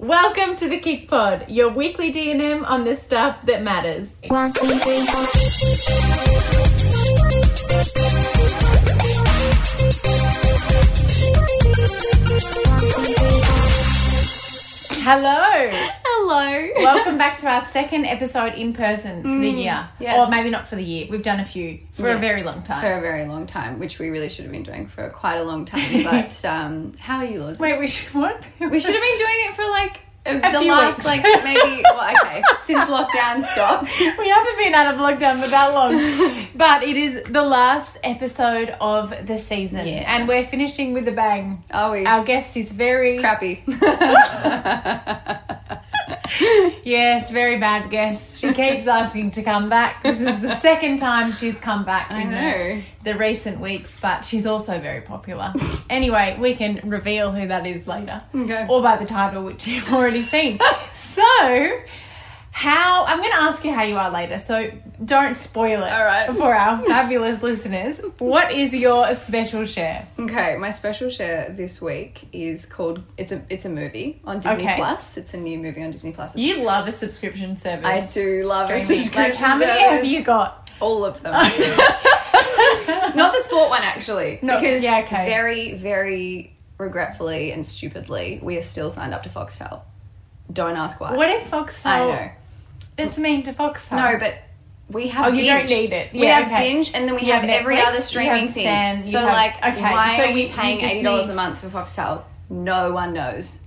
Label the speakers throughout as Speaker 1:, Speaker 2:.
Speaker 1: Welcome to the KIC Pod, your weekly D&M on the stuff that matters.
Speaker 2: One, two, three, four.
Speaker 1: Hello.
Speaker 3: Hello.
Speaker 1: Welcome back to our second episode in person for the year.
Speaker 3: yes.
Speaker 1: Or maybe not for the year. We've done a few for a
Speaker 3: Yeah.
Speaker 1: very long time.
Speaker 3: For a very long time, which we really should have been doing for quite a long time. But um, how are you, Liz?
Speaker 1: Wait, we should what?
Speaker 3: We should have been doing it for like
Speaker 1: A
Speaker 3: the
Speaker 1: few
Speaker 3: last,
Speaker 1: weeks.
Speaker 3: like maybe, well, okay, since lockdown stopped.
Speaker 1: we haven't been out of lockdown for that long. but it is the last episode of the season.
Speaker 3: Yeah.
Speaker 1: And we're finishing with a bang.
Speaker 3: Are we?
Speaker 1: Our guest is very
Speaker 3: Crappy.
Speaker 1: Yes, very bad guest. She keeps asking to come back. This is the second time she's come back
Speaker 3: I
Speaker 1: in
Speaker 3: know.
Speaker 1: The, the recent weeks, but she's also very popular. anyway, we can reveal who that is later.
Speaker 3: Okay.
Speaker 1: Or by the title, which you've already seen. so, how I'm going to ask you how you are later, so don't spoil it
Speaker 3: All right.
Speaker 1: for our fabulous listeners. What is your special share?
Speaker 3: Okay, my special share this week is called it's a it's a movie on Disney
Speaker 1: Okay.
Speaker 3: Plus. It's a new movie on Disney Plus. It's
Speaker 1: You love a subscription service.
Speaker 3: I do love a
Speaker 1: streaming. Like, how
Speaker 3: subscription
Speaker 1: many have you got?
Speaker 3: all of them. Not the sport one actually, because
Speaker 1: yeah, okay.
Speaker 3: very very regretfully and stupidly we are still signed up to Foxtel. Don't ask why.
Speaker 1: What if Foxtel?
Speaker 3: I know.
Speaker 1: It's mean to Foxtel.
Speaker 3: No, but we have.
Speaker 1: Oh, you don't need it.
Speaker 3: we
Speaker 1: Yeah,
Speaker 3: have
Speaker 1: okay.
Speaker 3: binge, and then we have,
Speaker 1: have
Speaker 3: every
Speaker 1: Netflix,
Speaker 3: other streaming thing.
Speaker 1: Stan,
Speaker 3: so,
Speaker 1: have-
Speaker 3: like,
Speaker 1: okay,
Speaker 3: why
Speaker 1: so
Speaker 3: are we paying eighty dollars
Speaker 1: need-
Speaker 3: a month for Foxtel? No one knows.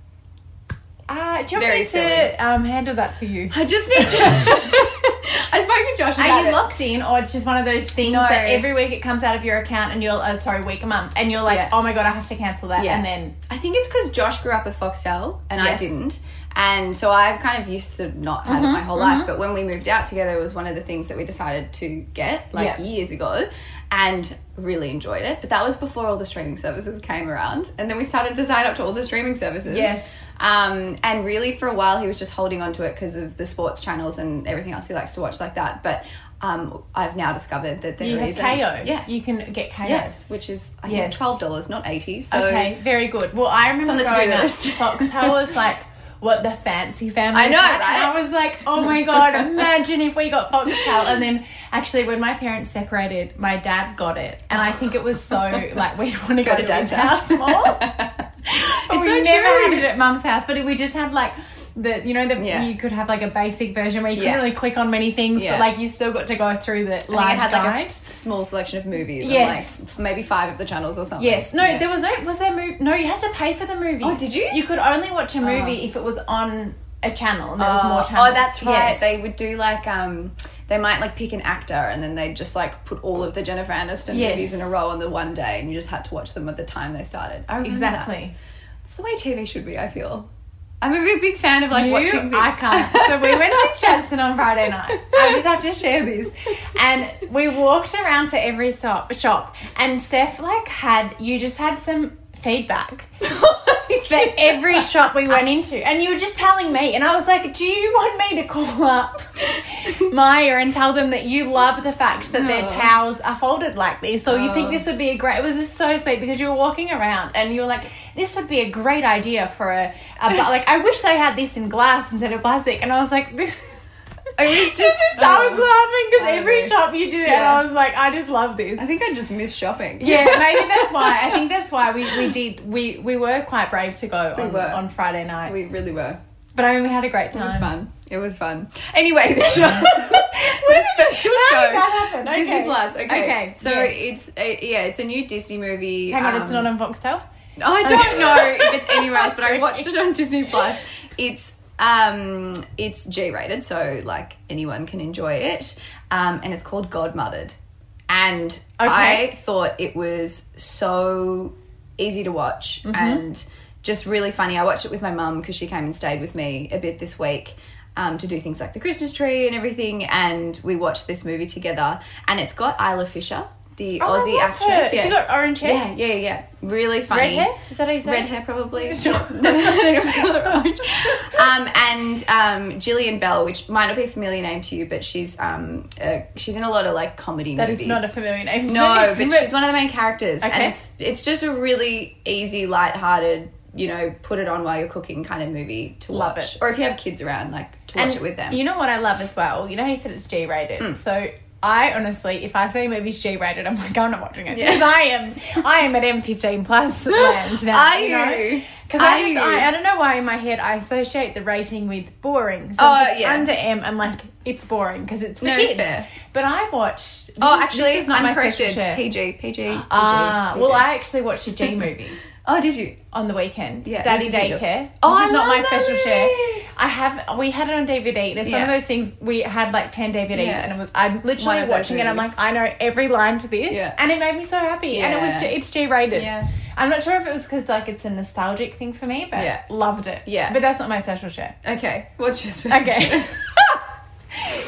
Speaker 1: Ah, do you want
Speaker 3: Very
Speaker 1: me
Speaker 3: silly.
Speaker 1: to um, handle that for you?
Speaker 3: I just need to. I spoke to Josh about
Speaker 1: Are you
Speaker 3: it.
Speaker 1: locked in, or it's just one of those things
Speaker 3: No.
Speaker 1: that every week it comes out of your account, and you're uh, sorry, week a month, and you're like,
Speaker 3: Yeah.
Speaker 1: oh my god, I have to cancel that,
Speaker 3: Yeah.
Speaker 1: and then
Speaker 3: I think it's because Josh grew up with Foxtel and I didn't. And so I've kind of used to not have it
Speaker 1: Mm-hmm,
Speaker 3: my whole life. But when we moved out together, it was one of the things that we decided to get like
Speaker 1: Yeah.
Speaker 3: years ago and really enjoyed it. But that was before all the streaming services came around. And then we started to sign up to all the streaming services.
Speaker 1: Yes.
Speaker 3: Um, and really, for a while, he was just holding on to it because of the sports channels and everything else he likes to watch like that. But um, I've now discovered that there
Speaker 1: you have
Speaker 3: Kayo. Yeah.
Speaker 1: you can get Kayo.
Speaker 3: Yes, which is I
Speaker 1: Yes.
Speaker 3: think twelve dollars, not eighty. So
Speaker 1: Okay, very good. Well, I remember
Speaker 3: on the to-do list.
Speaker 1: Foxtel was like what the fancy family.
Speaker 3: I know,
Speaker 1: had,
Speaker 3: right?
Speaker 1: And I was like, oh my god, imagine if we got Foxtel. And then actually, when my parents separated, my dad got it, and I think it was so like we'd want to go,
Speaker 3: Go
Speaker 1: to dad's house. more.
Speaker 3: It's
Speaker 1: we
Speaker 3: so
Speaker 1: never
Speaker 3: true.
Speaker 1: had it at mum's house, but we just had like. The, you know that
Speaker 3: Yeah.
Speaker 1: you could have like a basic version where you
Speaker 3: Yeah.
Speaker 1: couldn't really click on many things,
Speaker 3: Yeah.
Speaker 1: but like you still got to go through the large
Speaker 3: had
Speaker 1: guide.
Speaker 3: like a small selection of movies.
Speaker 1: Yes.
Speaker 3: And like maybe five of the channels or something.
Speaker 1: Yes. No,
Speaker 3: Yeah.
Speaker 1: there was no. Was there movie? No, you had to pay for the movie.
Speaker 3: Oh, did you?
Speaker 1: You could only watch a movie
Speaker 3: Oh.
Speaker 1: if it was on a channel and there was more
Speaker 3: Oh,
Speaker 1: channels.
Speaker 3: oh, that's right.
Speaker 1: Yes.
Speaker 3: They would do like um, they might like pick an actor and then they'd just like put all of the Jennifer Aniston
Speaker 1: Yes.
Speaker 3: movies in a row on the one day, and you just had to watch them at the time they started. I remember that.
Speaker 1: exactly.
Speaker 3: It's the way TV should be. I feel. I'm a big, big fan of like
Speaker 1: you,
Speaker 3: watching. the-
Speaker 1: I can't. So we went to Chadstone on Friday night. I just have to share this. And we walked around to every stop shop, and Steph like had you just had some feedback for every shop we went into, and you were just telling me, and I was like, "Do you want me to call up Myer and tell them that you love the fact that their towels are folded like this, or you think this would be a great?" It was just so sweet because you were walking around and you were like, "This would be a great idea for a, a like I wish they had this in glass instead of plastic," and I was like, "This."
Speaker 3: I was
Speaker 1: This
Speaker 3: just.
Speaker 1: is, I was
Speaker 3: oh.
Speaker 1: laughing because
Speaker 3: I
Speaker 1: every
Speaker 3: know.
Speaker 1: shop you did it, and I was like, I just love this.
Speaker 3: I think I just miss shopping.
Speaker 1: Yeah, maybe that's why. I think that's why we, we did we we were quite brave to go on,
Speaker 3: were.
Speaker 1: on Friday night.
Speaker 3: we really were.
Speaker 1: but I mean, we had a great time.
Speaker 3: It was fun. It was fun. Anyway, the show, the special
Speaker 1: How
Speaker 3: show,
Speaker 1: did that happen?
Speaker 3: Disney
Speaker 1: Okay.
Speaker 3: Plus. Okay,
Speaker 1: Okay,
Speaker 3: So
Speaker 1: yes.
Speaker 3: it's a, yeah, it's a new Disney movie.
Speaker 1: Hang on, it's
Speaker 3: um,
Speaker 1: not on Foxtel.
Speaker 3: I don't know if it's anywhere else, but I watched it on Disney Plus. It's um it's G rated, so like anyone can enjoy it. Um, and it's called Godmothered. And
Speaker 1: Okay.
Speaker 3: I thought it was so easy to watch
Speaker 1: Mm-hmm.
Speaker 3: and just really funny. I watched it with my mum because she came and stayed with me a bit this week. Um, to do things like the Christmas tree and everything, and we watched this movie together. And it's got Isla Fisher, the
Speaker 1: Oh,
Speaker 3: Aussie actress. Yeah.
Speaker 1: She got orange hair.
Speaker 3: yeah, yeah, yeah. Really funny.
Speaker 1: Red hair? Is that how you say?
Speaker 3: Red hair, probably.
Speaker 1: Sure.
Speaker 3: um, and um, Gillian Bell, which might not be a familiar name to you, but she's um, uh, she's in a lot of like comedy
Speaker 1: That
Speaker 3: movies.
Speaker 1: is not a familiar name. to
Speaker 3: No, but she's one of the main characters, and it's it's just a really easy, light-hearted you know, put it on while you're cooking kind of movie to
Speaker 1: Love
Speaker 3: watch.
Speaker 1: it.
Speaker 3: Or if you have kids around, like to watch it with them.
Speaker 1: You know what I love as well? You know, he said it's G rated.
Speaker 3: Mm.
Speaker 1: So I honestly, if I see a movie's G rated, I'm like, I'm not watching it
Speaker 3: Yeah.
Speaker 1: because I am, I am at M15 plus land now.
Speaker 3: Are
Speaker 1: know?
Speaker 3: you?
Speaker 1: Because
Speaker 3: Are
Speaker 1: I just? I, I don't know why in my head I associate the rating with boring. So
Speaker 3: Oh, yeah.
Speaker 1: under M, I'm like, it's boring because it's for
Speaker 3: No,
Speaker 1: kids.
Speaker 3: fair.
Speaker 1: But I watched. this
Speaker 3: oh, actually,
Speaker 1: this is not
Speaker 3: I'm
Speaker 1: my
Speaker 3: corrected. PG, PG, PG.
Speaker 1: Ah, well, I actually watched a G movie.
Speaker 3: Oh, did you?
Speaker 1: on the weekend.
Speaker 3: Yeah,
Speaker 1: Daddy
Speaker 3: this oh, is.
Speaker 1: Daycare.
Speaker 3: Oh,
Speaker 1: this
Speaker 3: I
Speaker 1: is not my special
Speaker 3: movie.
Speaker 1: share. I have. We had it on DVD. And it's one of those things. We had like ten DVDs,
Speaker 3: Yeah.
Speaker 1: and it was. I'm literally watching it. I'm like, I know every line to this,
Speaker 3: Yeah.
Speaker 1: and it made me so happy. And it was.
Speaker 3: Yeah.
Speaker 1: It's G rated.
Speaker 3: Yeah.
Speaker 1: I'm not sure if it was because like it's a nostalgic thing for me, but
Speaker 3: Yeah.
Speaker 1: loved it.
Speaker 3: Yeah.
Speaker 1: but that's not my special share.
Speaker 3: Okay. What's your special
Speaker 1: Okay.
Speaker 3: share?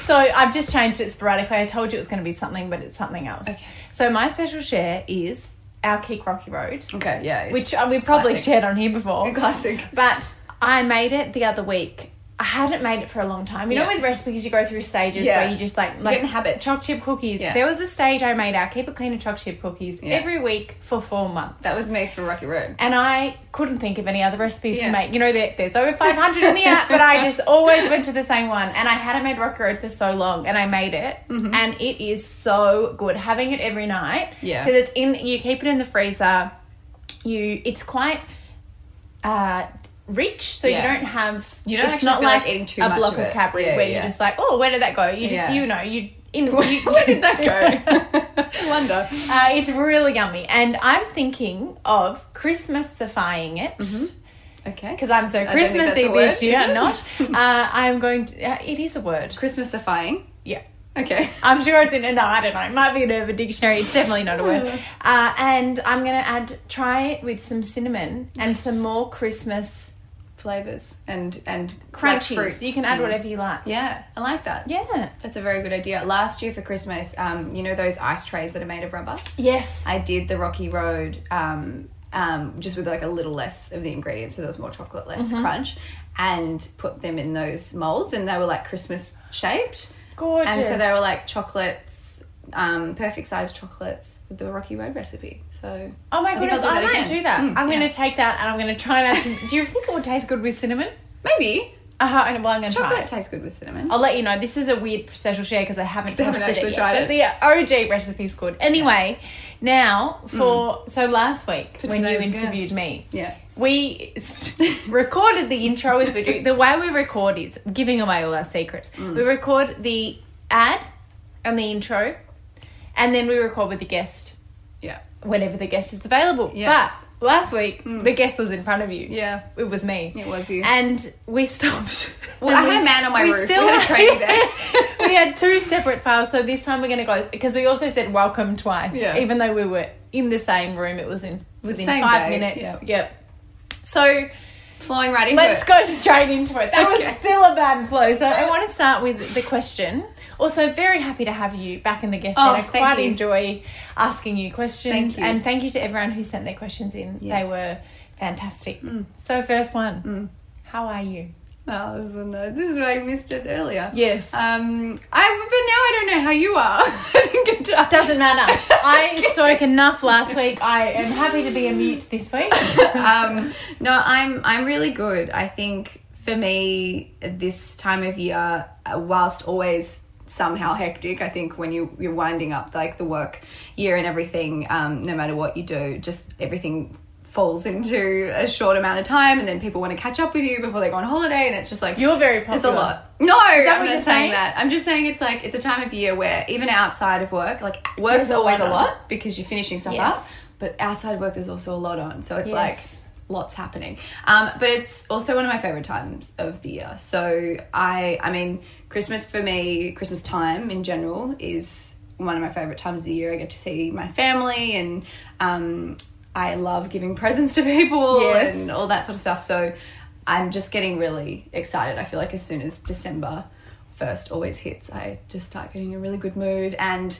Speaker 1: So I've just changed it sporadically. I told you it was going to be something, but it's something else.
Speaker 3: Okay.
Speaker 1: So my special share is our KIC Rocky Road,
Speaker 3: okay, yeah.
Speaker 1: which uh, we've probably
Speaker 3: classic.
Speaker 1: shared on here before.
Speaker 3: A classic.
Speaker 1: But I made it the other week. I hadn't made it for a long time. You know, with recipes, you go through stages
Speaker 3: Yeah.
Speaker 1: where you just like like
Speaker 3: habits.
Speaker 1: choc chip cookies.
Speaker 3: Yeah.
Speaker 1: There was a stage I made our Keep it Cleaner choc chip cookies
Speaker 3: Yeah.
Speaker 1: every week for four months.
Speaker 3: That was me for Rocky Road.
Speaker 1: and I couldn't think of any other recipes
Speaker 3: Yeah.
Speaker 1: to make. You know, there, there's over 500 in the app, but I just always went to the same one. And I hadn't made Rocky Road for so long, and I made it, and it is so good. Having it every night,
Speaker 3: Mm-hmm. Yeah.
Speaker 1: because it's in. You keep it in the freezer. You, it's quite uh, rich, so
Speaker 3: Yeah.
Speaker 1: you don't have.
Speaker 3: You don't
Speaker 1: it's
Speaker 3: actually
Speaker 1: not
Speaker 3: feel like
Speaker 1: like
Speaker 3: eating too
Speaker 1: a
Speaker 3: much
Speaker 1: block
Speaker 3: of
Speaker 1: of. Cadbury
Speaker 3: Yeah,
Speaker 1: where
Speaker 3: yeah.
Speaker 1: you're just like, oh, where did that go? You just, you know, you. In, you,
Speaker 3: Where did that go? Wonder.
Speaker 1: uh, it's really yummy, and I'm thinking of Christmasifying it
Speaker 3: Okay.
Speaker 1: because I'm so
Speaker 3: I don't think that's
Speaker 1: Christmassy this year. Not. Uh, I'm going to. Uh, it is a word.
Speaker 3: Christmasifying.
Speaker 1: Yeah.
Speaker 3: Okay.
Speaker 1: I'm sure it's in. No, I don't know. It might be in Urban Dictionary. It's definitely not a word. Uh, and I'm gonna add try it with some cinnamon and some more Christmas
Speaker 3: Flavors and and like
Speaker 1: crunchies.
Speaker 3: fruits.
Speaker 1: you can add whatever you like.
Speaker 3: Yeah, I like that.
Speaker 1: Yeah.
Speaker 3: That's a very good idea. Last year for Christmas, um, you know those ice trays that are made of rubber?
Speaker 1: Yes.
Speaker 3: I did the Rocky Road um, um, just with like a little less of the ingredients, so there was more chocolate, less
Speaker 1: Mm-hmm.
Speaker 3: crunch, and put them in those molds, and they were like Christmas shaped.
Speaker 1: Gorgeous.
Speaker 3: And so they were like chocolates, um, perfect sized chocolates with the Rocky Road recipe. So
Speaker 1: Oh my
Speaker 3: I
Speaker 1: goodness,
Speaker 3: do
Speaker 1: I might
Speaker 3: again.
Speaker 1: do that.
Speaker 3: Mm,
Speaker 1: I'm
Speaker 3: yeah.
Speaker 1: going to take that and I'm going to try and add some. do you think it would taste good with cinnamon?
Speaker 3: maybe
Speaker 1: Uh huh. Well, I'm going to try.
Speaker 3: chocolate
Speaker 1: it.
Speaker 3: tastes good with cinnamon.
Speaker 1: I'll let you know. This is a weird special share because I haven't,
Speaker 3: I haven't actually
Speaker 1: it
Speaker 3: tried
Speaker 1: yet, But the OG recipe's good. Anyway, now for so last week
Speaker 3: For
Speaker 1: when you interviewed
Speaker 3: guest.
Speaker 1: me,
Speaker 3: yeah.
Speaker 1: We recorded the intro as we do. The way we record is giving away all our secrets.
Speaker 3: Mm.
Speaker 1: We record the ad and the intro, and then we record with the guest
Speaker 3: Yeah.
Speaker 1: whenever the guest is available.
Speaker 3: Yeah. Mm.
Speaker 1: But last week the guest was in front of you.
Speaker 3: Yeah.
Speaker 1: It was me.
Speaker 3: It was you.
Speaker 1: And we stopped.
Speaker 3: Well, I had a man on my
Speaker 1: we
Speaker 3: roof. We had a trainee there.
Speaker 1: we had two separate files, so this time we're going to go because we also said welcome twice.
Speaker 3: Yeah.
Speaker 1: Even though we were in the same room, it was in within
Speaker 3: same
Speaker 1: five
Speaker 3: day,
Speaker 1: minutes.
Speaker 3: yeah.
Speaker 1: Yep. So
Speaker 3: Flowing right into
Speaker 1: let's
Speaker 3: it.
Speaker 1: go straight into it. That was still a bad flow. So I want to start with the question. Also, very happy to have you back in the guest
Speaker 3: Oh,
Speaker 1: set. I quite
Speaker 3: you.
Speaker 1: enjoy asking you questions.
Speaker 3: Thank you.
Speaker 1: And thank you to everyone who sent their questions in. They
Speaker 3: Yes. Mm.
Speaker 1: were fantastic. So, first one How are you?
Speaker 3: Oh, this is, no, this is why I missed it earlier.
Speaker 1: Yes.
Speaker 3: Um, I but now I don't know how you are. I didn't get to.
Speaker 1: Doesn't matter. I spoke enough last week. I am happy to be a mute this week.
Speaker 3: um, no, I'm I'm really good. I think for me this time of year, uh, whilst always somehow hectic, I think when you you're winding up like the work year and everything, um, no matter what you do, just everything falls into a short amount of time and then people want to catch up with you before they go on holiday and it's just like
Speaker 1: You're very
Speaker 3: it's a lot. No i'm not saying
Speaker 1: saying?
Speaker 3: that. I'm just saying it's like it's a time of year where even outside of work like work's
Speaker 1: a
Speaker 3: always a lot. because you're finishing stuff
Speaker 1: Yes.
Speaker 3: up but outside of work there's also a lot on. So it's
Speaker 1: Yes.
Speaker 3: like lots happening. Um, but it's also one of my favorite times of the year. So i i mean christmas for me christmas time in general is one of my favorite times of the year. I get to see my family and um, i love giving presents to people
Speaker 1: Yes.
Speaker 3: and all that sort of stuff so i'm just getting really excited i feel like as soon as december first always hits i just start getting a really good mood and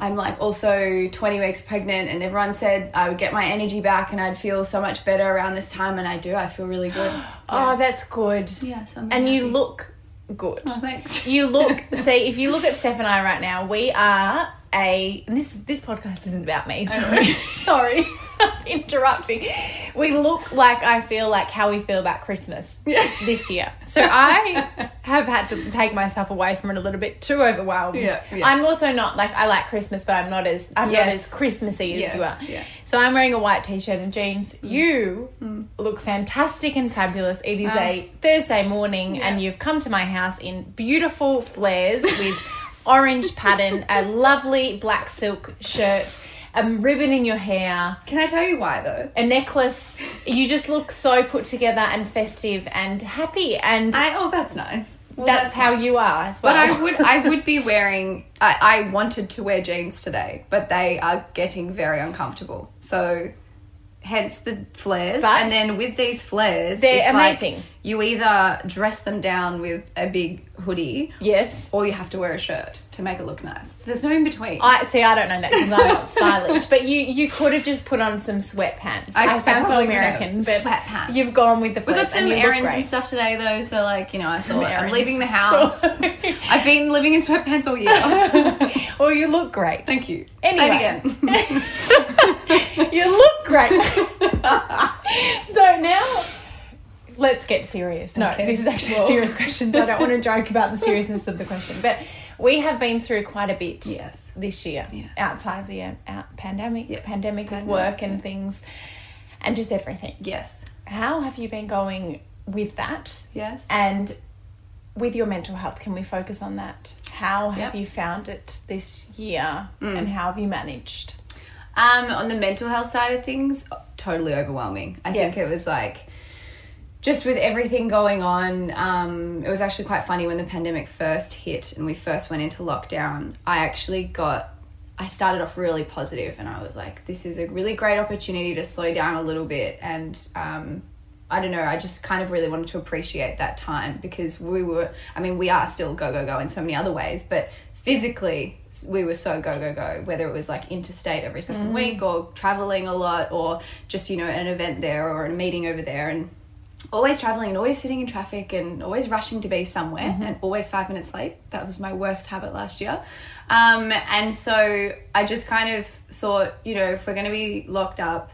Speaker 3: I'm like also 20 weeks pregnant, and everyone said I would get my energy back and I'd feel so much better around this time, and I do. I feel really good.
Speaker 1: Oh, that's good.
Speaker 3: Yeah, so I'm
Speaker 1: and
Speaker 3: really
Speaker 1: you look good.
Speaker 3: Oh, thanks.
Speaker 1: You look. see, if you look at Steph and I right now, we are a. And this this podcast isn't about me. Oh, sorry. Sorry. interrupting. We look like I feel like how we feel about Christmas this year. So I have had to take myself away from it a little bit too overwhelmed.
Speaker 3: Yeah, yeah.
Speaker 1: I'm also not like I like Christmas, but I'm not as I'm not as Christmassy as
Speaker 3: Yes,
Speaker 1: you are.
Speaker 3: yeah.
Speaker 1: So I'm wearing a white t-shirt and jeans. Mm. You mm. look fantastic and fabulous. It is uh-huh. a Thursday morning, and you've come to my house in beautiful flares with orange pattern, a lovely black silk shirt, a ribbon in your hair
Speaker 3: Can I tell you why though?
Speaker 1: a necklace. You just look so put together and festive and happy, and
Speaker 3: I oh that's nice. Well,
Speaker 1: that's, how
Speaker 3: nice.
Speaker 1: you are as well.
Speaker 3: But I would I would be wearing I, I wanted to wear jeans today, but they are getting very uncomfortable. So hence the flares.
Speaker 1: But-
Speaker 3: and then with these flares,
Speaker 1: They're
Speaker 3: it's like
Speaker 1: amazing.
Speaker 3: you either dress them down with a big hoodie
Speaker 1: yes.
Speaker 3: or you have to wear a shirt to make it look nice. So there's no in between.
Speaker 1: I see. I don't know that because I'm not stylish. But you, you could have just put on some sweatpants. I,
Speaker 3: I-
Speaker 1: sound so. American, but
Speaker 3: Sweatpants.
Speaker 1: you've gone with the.
Speaker 3: we got some errands and stuff today though, so like, you know, I thought I'm leaving the house.
Speaker 1: Sure.
Speaker 3: I've been living in sweatpants all year.
Speaker 1: Well, you look great.
Speaker 3: Thank you.
Speaker 1: Anyway.
Speaker 3: Say it again.
Speaker 1: you look great. so now. Let's get serious. No,
Speaker 3: Okay.
Speaker 1: this is actually
Speaker 3: Well.
Speaker 1: a serious question. So I don't want to joke about the seriousness of the question. But we have been through quite a bit
Speaker 3: Yes.
Speaker 1: this year
Speaker 3: Yeah.
Speaker 1: outside of the uh, out pandemic,
Speaker 3: Yeah.
Speaker 1: pandemic with
Speaker 3: Pandemic,
Speaker 1: work and
Speaker 3: yeah.
Speaker 1: things, and just everything.
Speaker 3: yes.
Speaker 1: How have you been going with that?
Speaker 3: Yes.
Speaker 1: And with your mental health, can we focus on that? How have
Speaker 3: Yep. Mm.
Speaker 1: you found it this year, and how have you managed?
Speaker 3: Um, on the mental health side of things, totally overwhelming. I
Speaker 1: Yeah.
Speaker 3: think it was like just with everything going on. Um, it was actually quite funny when the pandemic first hit and we first went into lockdown. I actually got. I started off really positive and I was like, this is a really great opportunity to slow down a little bit. And um, I don't know, I just kind of really wanted to appreciate that time because we were, I mean, we are still go, go, go in so many other ways, but physically we were so go, go, go, whether it was like interstate every 2nd week or traveling a lot or just, you know, an event there or a meeting over there. And always traveling and always sitting in traffic and always rushing to be somewhere and always five minutes late. That was my worst habit last year. Um, and so I just kind of thought, you know, if we're going to be locked up,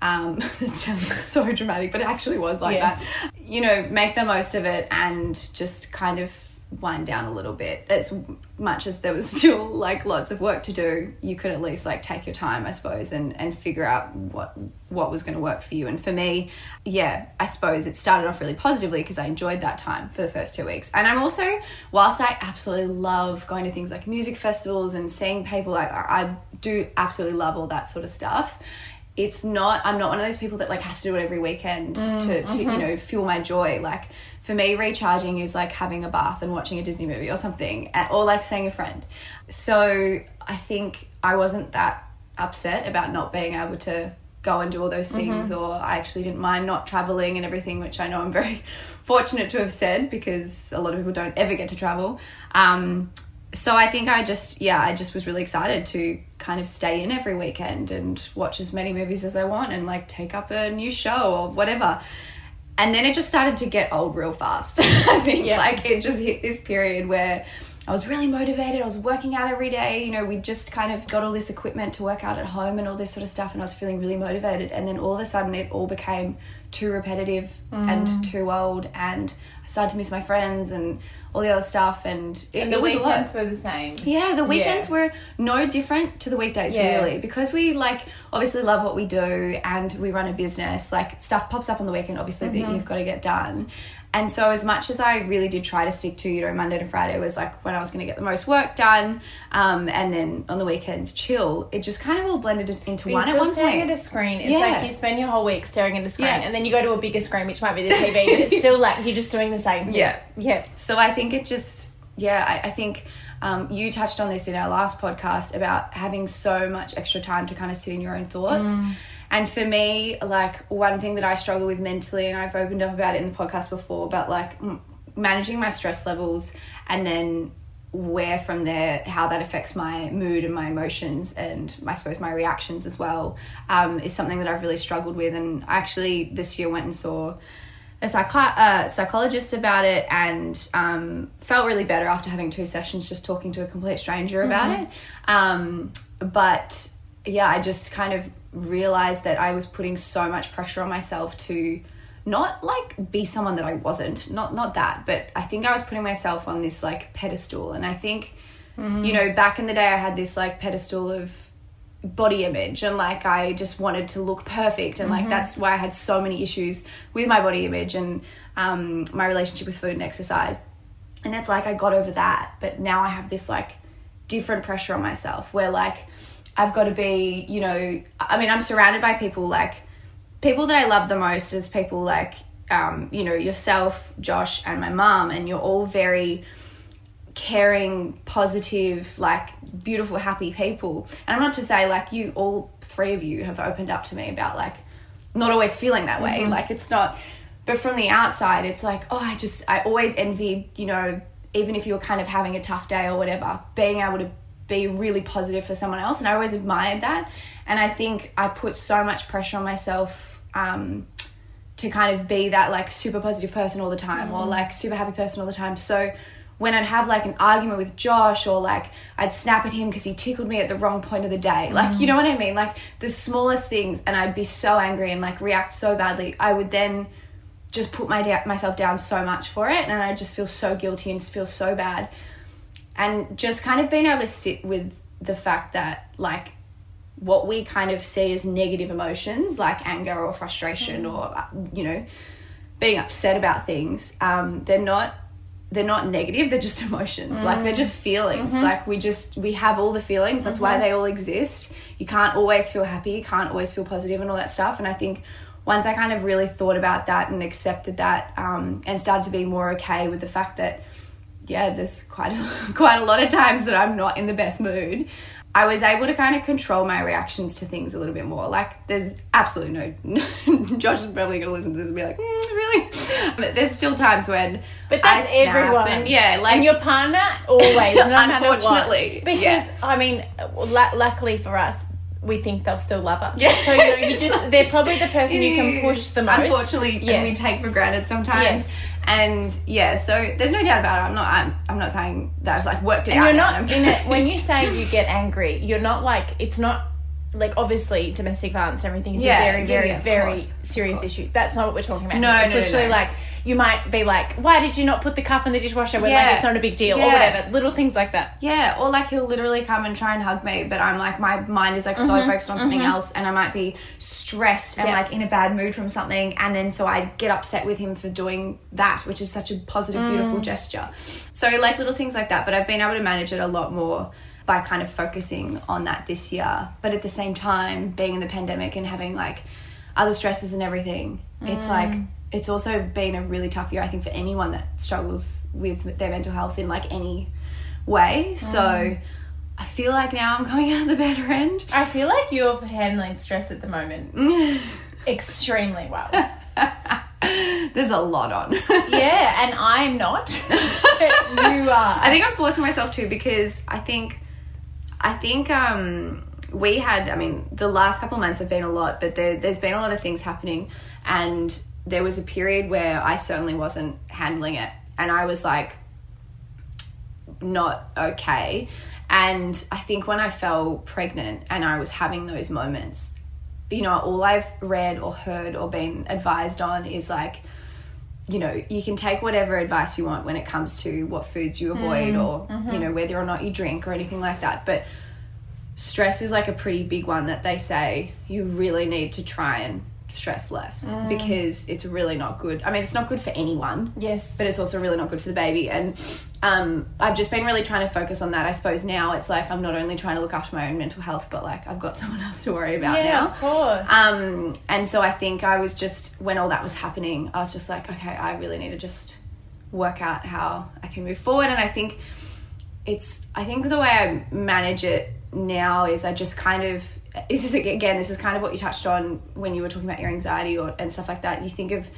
Speaker 3: um, it sounds so dramatic, but it actually was like
Speaker 1: Yes.
Speaker 3: that. You know, make the most of it and just kind of wind down a little bit. As much as there was still like lots of work to do, you could at least like take your time, I suppose, and and figure out what what was going to work for you. And for me, yeah, I suppose it started off really positively because I enjoyed that time for the first two weeks. And I'm also, whilst I absolutely love going to things like music festivals and seeing people, like I do absolutely love all that sort of stuff it's not i'm not one of those people that like has to do it every weekend mm, to, to you mm-hmm. know fuel my joy like for me recharging is like having a bath and watching a disney movie or something or like seeing a friend. So i think i wasn't that upset about not being able to go and do all those things or i actually didn't mind not traveling and everything which i know i'm very fortunate to have said because a lot of people don't ever get to travel. Um, so I think I just yeah I just was really excited to kind of stay in every weekend and watch as many movies as I want and like take up a new show or whatever. And then it just started to get old real fast. I think
Speaker 1: Yeah.
Speaker 3: like it just hit this period where I was really motivated. I was working out every day. You know, we just kind of got all this equipment to work out at home and all this sort of stuff. And I was feeling really motivated. And then all of a sudden, it all became too repetitive and mm. too old. And I started to miss my friends and all the other stuff. And it,
Speaker 1: And the
Speaker 3: it was a lot.
Speaker 1: weekends were the same.
Speaker 3: Yeah, the weekends
Speaker 1: Yeah.
Speaker 3: were no different to the weekdays
Speaker 1: Yeah.
Speaker 3: really because we like obviously love what we do and we run a business. Like stuff pops up on the weekend obviously
Speaker 1: Mm-hmm.
Speaker 3: that you've got to get done. And so as much as I really did try to stick to, you know, Monday to Friday was like when I was going to get the most work done, um, and then on the weekends chill. It just kind of all blended into
Speaker 1: But
Speaker 3: one
Speaker 1: you're still
Speaker 3: one
Speaker 1: staring
Speaker 3: point.
Speaker 1: at a screen. It's
Speaker 3: Yeah.
Speaker 1: like you spend your whole week staring at a screen,
Speaker 3: Yeah.
Speaker 1: and then you go to a bigger screen, which might be the TV, but it's still like you're just doing the same thing.
Speaker 3: Yeah.
Speaker 1: yeah.
Speaker 3: So I think it just, yeah, I, I think um, you touched on this in our last podcast about having so much extra time to kind of sit in your own thoughts. And for me, like one thing that I struggle with mentally, and I've opened up about it in the podcast before, about like m- managing my stress levels and then where from there how that affects my mood and my emotions and I suppose my reactions as well um, is something that I've really struggled with. And I actually this year went and saw a psychi- uh, psychologist about it and um, felt really better after having two sessions just talking to a complete stranger about it. Um, but yeah, I just kind of realized that I was putting so much pressure on myself to not like be someone that I wasn't, not not that, but I think I was putting myself on this like pedestal, and I think you know back in the day I had this like pedestal of body image and like I just wanted to look perfect and like that's why I had so many issues with my body image and um, my relationship with food and exercise. And it's like I got over that but now I have this like different pressure on myself where like I've got to be you know I mean I'm surrounded by people like people that I love the most is people like um, you know yourself Josh and my mom and you're all very caring, positive, like beautiful, happy people. And I'm not to say like you, all three of you have opened up to me about like not always feeling that way. Like it's not, but from the outside, it's like, oh, I just, I always envied, you know, even if you were kind of having a tough day or whatever, being able to be really positive for someone else. And I always admired that. And I think I put so much pressure on myself. Um, to kind of be that like super positive person all the time or like super happy person all the time. So when I'd have like an argument with Josh or like I'd snap at him because he tickled me at the wrong point of the day, like you know what I mean? Like the smallest things, and I'd be so angry and like react so badly. I would then just put my da- myself down so much for it, and I just feel so guilty and feel so bad. And just kind of being able to sit with the fact that like what we kind of see as negative emotions like anger or frustration or uh, you know being upset about things um, they're not they're not negative they're just emotions. Like they're just feelings. Like we just we have all the feelings. That's why they all exist. You can't always feel happy you can't always feel positive and all that stuff. And i think once i kind of really thought about that and accepted that um, and started to be more okay with the fact that yeah there's quite a, quite a lot of times that i'm not in the best mood I was able to kind of control my reactions to things a little bit more. Like, there's absolutely no. Josh is probably going to listen to this and be like, mm, really? But there's still times when.
Speaker 1: But that's everyone.
Speaker 3: And yeah, like.
Speaker 1: and your partner always, no.
Speaker 3: Unfortunately,
Speaker 1: because
Speaker 3: yeah.
Speaker 1: I mean, lu- luckily for us, we think they'll still love us.
Speaker 3: Yeah.
Speaker 1: So you know, you just they're probably the person you can push the most.
Speaker 3: Unfortunately, and we take for granted sometimes.
Speaker 1: Yes.
Speaker 3: And yeah, so there's no doubt about it. I'm not. I'm, I'm not saying that I've like worked it
Speaker 1: And
Speaker 3: out.
Speaker 1: you're not in it when you say you get angry. You're not like it's not like obviously domestic violence and everything is
Speaker 3: Yeah,
Speaker 1: a very
Speaker 3: yeah,
Speaker 1: very
Speaker 3: yeah,
Speaker 1: very
Speaker 3: course,
Speaker 1: serious issue. That's not what we're talking about.
Speaker 3: No,
Speaker 1: here. it's
Speaker 3: no,
Speaker 1: literally
Speaker 3: no.
Speaker 1: like you might be like, why did you not put the cup in the dishwasher when
Speaker 3: Yeah.
Speaker 1: like it's not a big deal or whatever. Little things like that.
Speaker 3: Yeah, or like he'll literally come and try and hug me, but I'm like my mind is like so focused on something else, and I might be stressed and
Speaker 1: Mm-hmm. Yeah.
Speaker 3: like in a bad mood from something, and then so I get upset with him for doing that, which is such a positive, beautiful
Speaker 1: Mm.
Speaker 3: gesture. So like little things like that, but I've been able to manage it a lot more by kind of focusing on that this year. But at the same time, being in the pandemic and having like other stresses and everything, it's like
Speaker 1: Mm.
Speaker 3: it's also been a really tough year. I think for anyone that struggles with their mental health in like any way. So
Speaker 1: Mm.
Speaker 3: I feel like now I'm coming out the better end.
Speaker 1: I feel like you're handling stress at the moment extremely well.
Speaker 3: There's a lot on.
Speaker 1: yeah, and I'm not. You are.
Speaker 3: I think I'm forcing myself to because I think I think um we had I mean the last couple of months have been a lot but there, there's been a lot of things happening. And there was a period where I certainly wasn't handling it. And I was like not okay. And I think when I fell pregnant and I was having those moments you know all I've read or heard or been advised on is like you know, you can take whatever advice you want when it comes to what foods you avoid mm, or, you mm-hmm. know, whether or not you drink or anything like that. But stress is like a pretty big one that they say you really need to try and stress less because it's really not good. I mean, it's not good for anyone
Speaker 1: yes.
Speaker 3: but it's also really not good for the baby. And um, I've just been really trying to focus on that. I suppose now it's like I'm not only trying to look after my own mental health, but like I've got someone else to worry about
Speaker 1: yeah,
Speaker 3: now.
Speaker 1: of course.
Speaker 3: Um, and so I think I was just when all that was happening, I was just like, okay, I really need to just work out how I can move forward. And I think it's I think the way I manage it now is I just kind of this is again this is kind of what you touched on when you were talking about your anxiety or and stuff like that. You think of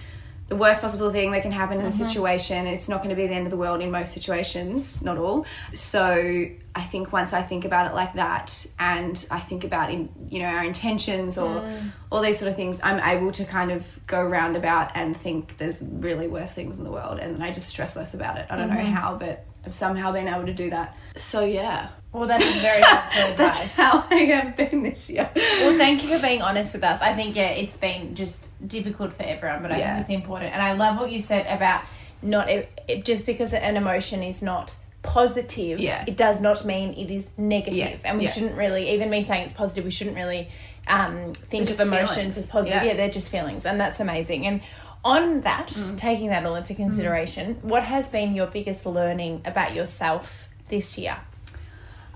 Speaker 3: the worst possible thing that can happen in a situation. It's not going to be the end of the world in most situations, not all. So I think once I think about it like that, and I think about in you know our intentions or
Speaker 1: Mm.
Speaker 3: all these sort of things, I'm able to kind of go roundabout and think there's really worse things in the world, and then I just stress less about it. I don't
Speaker 1: Mm-hmm.
Speaker 3: know how, but I've somehow been able to do that. So yeah,
Speaker 1: Well, that's very helpful advice.
Speaker 3: that's how I have been this year.
Speaker 1: Well, thank you for being honest with us. I think yeah, it's been just difficult for everyone, but I
Speaker 3: Yeah.
Speaker 1: think it's important. And I love what you said about not it, it, just because an emotion is not positive,
Speaker 3: Yeah.
Speaker 1: it does not mean it is negative.
Speaker 3: Yeah,
Speaker 1: And we
Speaker 3: yeah.
Speaker 1: shouldn't really, even me saying it's positive, we shouldn't really um, think of emotions
Speaker 3: feelings.
Speaker 1: as positive.
Speaker 3: Yeah.
Speaker 1: Yeah. they're just feelings, and that's amazing. And on that,
Speaker 3: Mm.
Speaker 1: taking that all into consideration, what has been your biggest learning about yourself this year?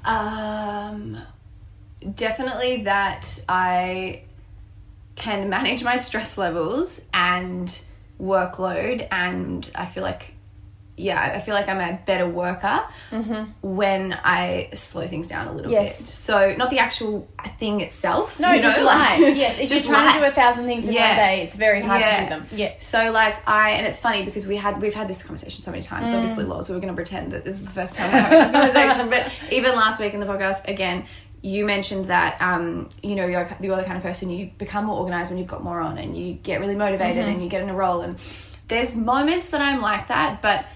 Speaker 3: Um, definitely that I can manage my stress levels and workload, and I feel like, yeah, I feel like I'm a better worker when I slow things down a little
Speaker 1: Mm-hmm. Yes.
Speaker 3: bit. So not the actual thing itself.
Speaker 1: No,
Speaker 3: you
Speaker 1: just
Speaker 3: know,
Speaker 1: life.
Speaker 3: like-
Speaker 1: yes, if
Speaker 3: just
Speaker 1: you're trying to do a thousand things in
Speaker 3: Yeah.
Speaker 1: one day, it's very hard to do them. Yeah.
Speaker 3: So like I and it's funny because we had we've had this conversation so many times. Obviously,
Speaker 1: Mm.
Speaker 3: laws. We were going to pretend that this is the first time we're having this conversation. But even last week in the podcast, again, you mentioned that um, you know you're, you're the kind of person you become more organized when you've got more on, and you get really motivated
Speaker 1: Mm-hmm.
Speaker 3: and you get in a role. And there's moments that I'm like that, but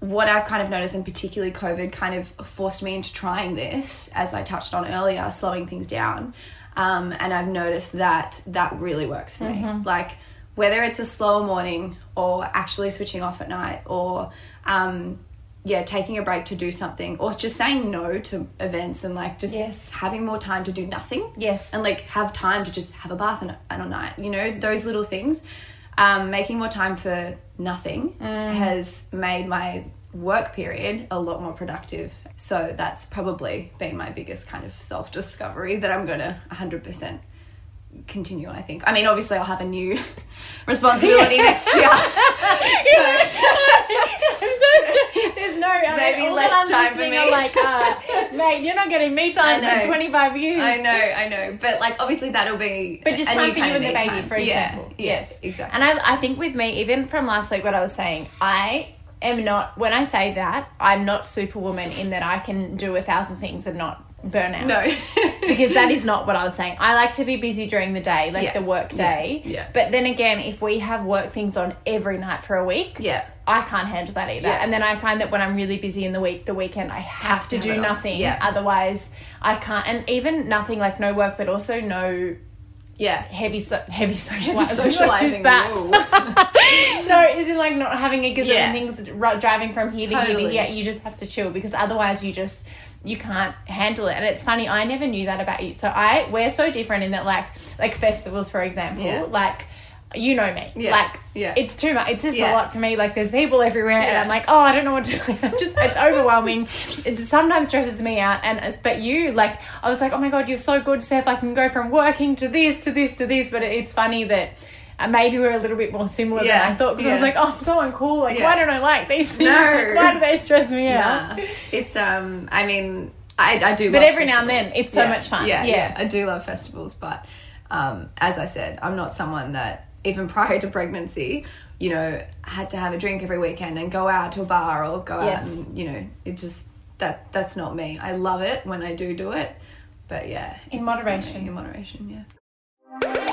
Speaker 3: what I've kind of noticed, and particularly COVID, kind of forced me into trying this, as I touched on earlier, slowing things down. Um, and I've noticed that that really works for me. Like, whether it's a slower morning or actually switching off at night or, um, yeah, taking a break to do something or just saying no to events and like just
Speaker 1: Yes.
Speaker 3: having more time to do nothing
Speaker 1: Yes.
Speaker 3: and like have time to just have a bath and, and a night you know those little things um, making more time for nothing
Speaker 1: Mm.
Speaker 3: has made my work period a lot more productive. So that's probably been my biggest kind of self-discovery that i'm gonna 100% continue i think. I mean obviously i'll have a new responsibility next year. So
Speaker 1: There's no I
Speaker 3: Maybe
Speaker 1: all
Speaker 3: less time for me.
Speaker 1: are like, uh, mate, you're not getting me time for 25 years.
Speaker 3: I know, I know, but like obviously that'll be.
Speaker 1: But just time for you and the baby,
Speaker 3: time.
Speaker 1: for
Speaker 3: Yeah,
Speaker 1: example.
Speaker 3: Yes, exactly.
Speaker 1: And I, I think with me, even from last week, what I was saying, I am not, when I say that, I'm not superwoman in that I can do a thousand things and not burn out.
Speaker 3: No.
Speaker 1: because that is not what I was saying. I like to be busy during the day, like
Speaker 3: Yeah.
Speaker 1: the work day.
Speaker 3: Yeah. Yeah.
Speaker 1: But then again, if we have work things on every night for a week,
Speaker 3: yeah,
Speaker 1: I can't handle that either.
Speaker 3: Yeah.
Speaker 1: And then I find that when I'm really busy in the week, the weekend, I have,
Speaker 3: Have
Speaker 1: to, do
Speaker 3: have it off.
Speaker 1: nothing.
Speaker 3: Yeah.
Speaker 1: Otherwise, I can't. And even nothing like no work, but also no
Speaker 3: yeah.
Speaker 1: heavy so- heavy socializing.
Speaker 3: socializing,
Speaker 1: What is that? no, isn't like not having a gazillion
Speaker 3: Yeah.
Speaker 1: things r- driving from here to here to
Speaker 3: Totally.
Speaker 1: here. You just have to chill because otherwise you just you can't handle it. And it's funny, I never knew that about you. So I we're so different in that like like festivals for example,
Speaker 3: Yeah.
Speaker 1: like you know me.
Speaker 3: Yeah.
Speaker 1: Like
Speaker 3: Yeah.
Speaker 1: it's too much. It's just a lot for me. Like there's people everywhere and I'm like, oh, I don't know what to do. Just it's overwhelming. It sometimes stresses me out. And but you like I was like, oh my god, you're so good, Steph. I can go from working to this to this to this. But it's funny that. Uh, maybe we're a little bit more similar
Speaker 3: Yeah.
Speaker 1: than I thought because I was like, oh, I'm so uncool. Like,
Speaker 3: Yeah.
Speaker 1: why don't I like these things?
Speaker 3: No.
Speaker 1: Like, why do they stress me out?
Speaker 3: Nah. It's um. I mean, I I do. Love but
Speaker 1: every now and then,
Speaker 3: festivals.
Speaker 1: it's so much fun.
Speaker 3: Yeah,
Speaker 1: Yeah.
Speaker 3: yeah, I do love festivals, but um, as I said, I'm not someone that even prior to pregnancy, you know, had to have a drink every weekend and go out to a bar or go
Speaker 1: Yes.
Speaker 3: out and you know, it just that that's not me. I love it when I do do it, but yeah,
Speaker 1: In moderation.
Speaker 3: In moderation, yes.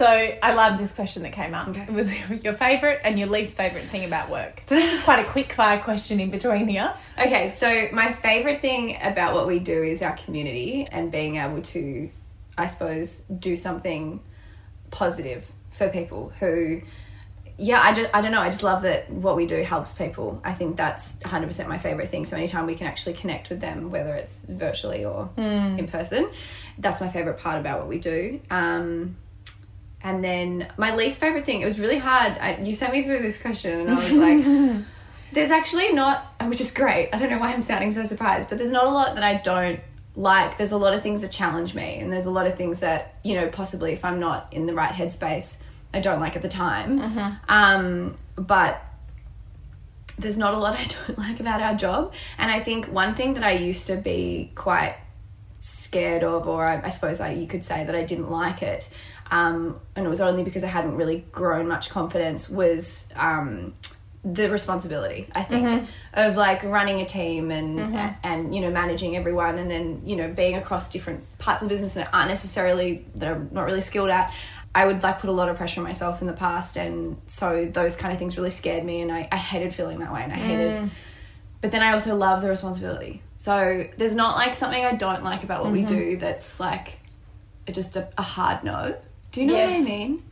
Speaker 1: So I love this question that came up.
Speaker 3: Okay.
Speaker 1: It was your favorite and your least favorite thing about work. So this is quite a quick fire question in between here.
Speaker 3: Okay, so my favorite thing about what we do is our community and being able to, I suppose, do something positive for people who, yeah, I, just, I don't know, I just love that what we do helps people. I think that's 100% my favorite thing. So anytime we can actually connect with them, whether it's virtually or in person, that's my favorite part about what we do. Um, and then my least favorite thing, it was really hard. I, you sent me through this question and I was like, there's actually not, which is great. I don't know why I'm sounding so surprised, but there's not a lot that I don't like. There's a lot of things that challenge me, and there's a lot of things that, you know, possibly if I'm not in the right headspace, I don't like at the time. Um, but there's not a lot I don't like about our job. And I think one thing that I used to be quite scared of, or I, I suppose I, you could say that I didn't like it, um, and it was only because I hadn't really grown much confidence, was um, the responsibility i think
Speaker 1: Mm-hmm.
Speaker 3: of like running a team and and you know managing everyone and then you know being across different parts of the business that aren't necessarily that i'm not really skilled at i would like put a lot of pressure on myself in the past and so those kind of things really scared me and i, I hated feeling that way and i hated
Speaker 1: Mm.
Speaker 3: But then i also love the responsibility so there's not like something i don't like about what
Speaker 1: Mm-hmm.
Speaker 3: we do that's like just a, a hard no do you know what i mean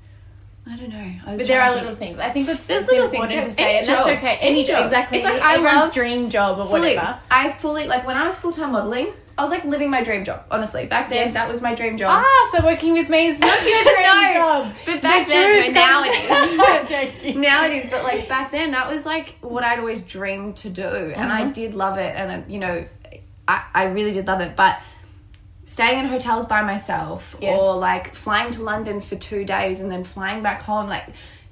Speaker 3: I don't know. I was
Speaker 1: But there are little things. I think that's,
Speaker 3: There's
Speaker 1: that's
Speaker 3: little
Speaker 1: important
Speaker 3: things,
Speaker 1: to say, and that's
Speaker 3: job.
Speaker 1: okay.
Speaker 3: Any
Speaker 1: Any job, exactly.
Speaker 3: It's like I
Speaker 1: everyone's
Speaker 3: loved-
Speaker 1: dream job or
Speaker 3: fully,
Speaker 1: whatever.
Speaker 3: I fully like when I was full time modeling. I was like living my dream job. Honestly, back then
Speaker 1: Yes.
Speaker 3: that was my dream job.
Speaker 1: Ah, so working with me is not your dream
Speaker 3: No,
Speaker 1: job.
Speaker 3: but back
Speaker 1: The
Speaker 3: then- no, now it is. Now it is, but like back then, that was like what I'd always dreamed to do, and I did love it, and uh, you know, I I really did love it, but. Staying in hotels by myself,
Speaker 1: Yes.
Speaker 3: or like flying to London for two days and then flying back home, like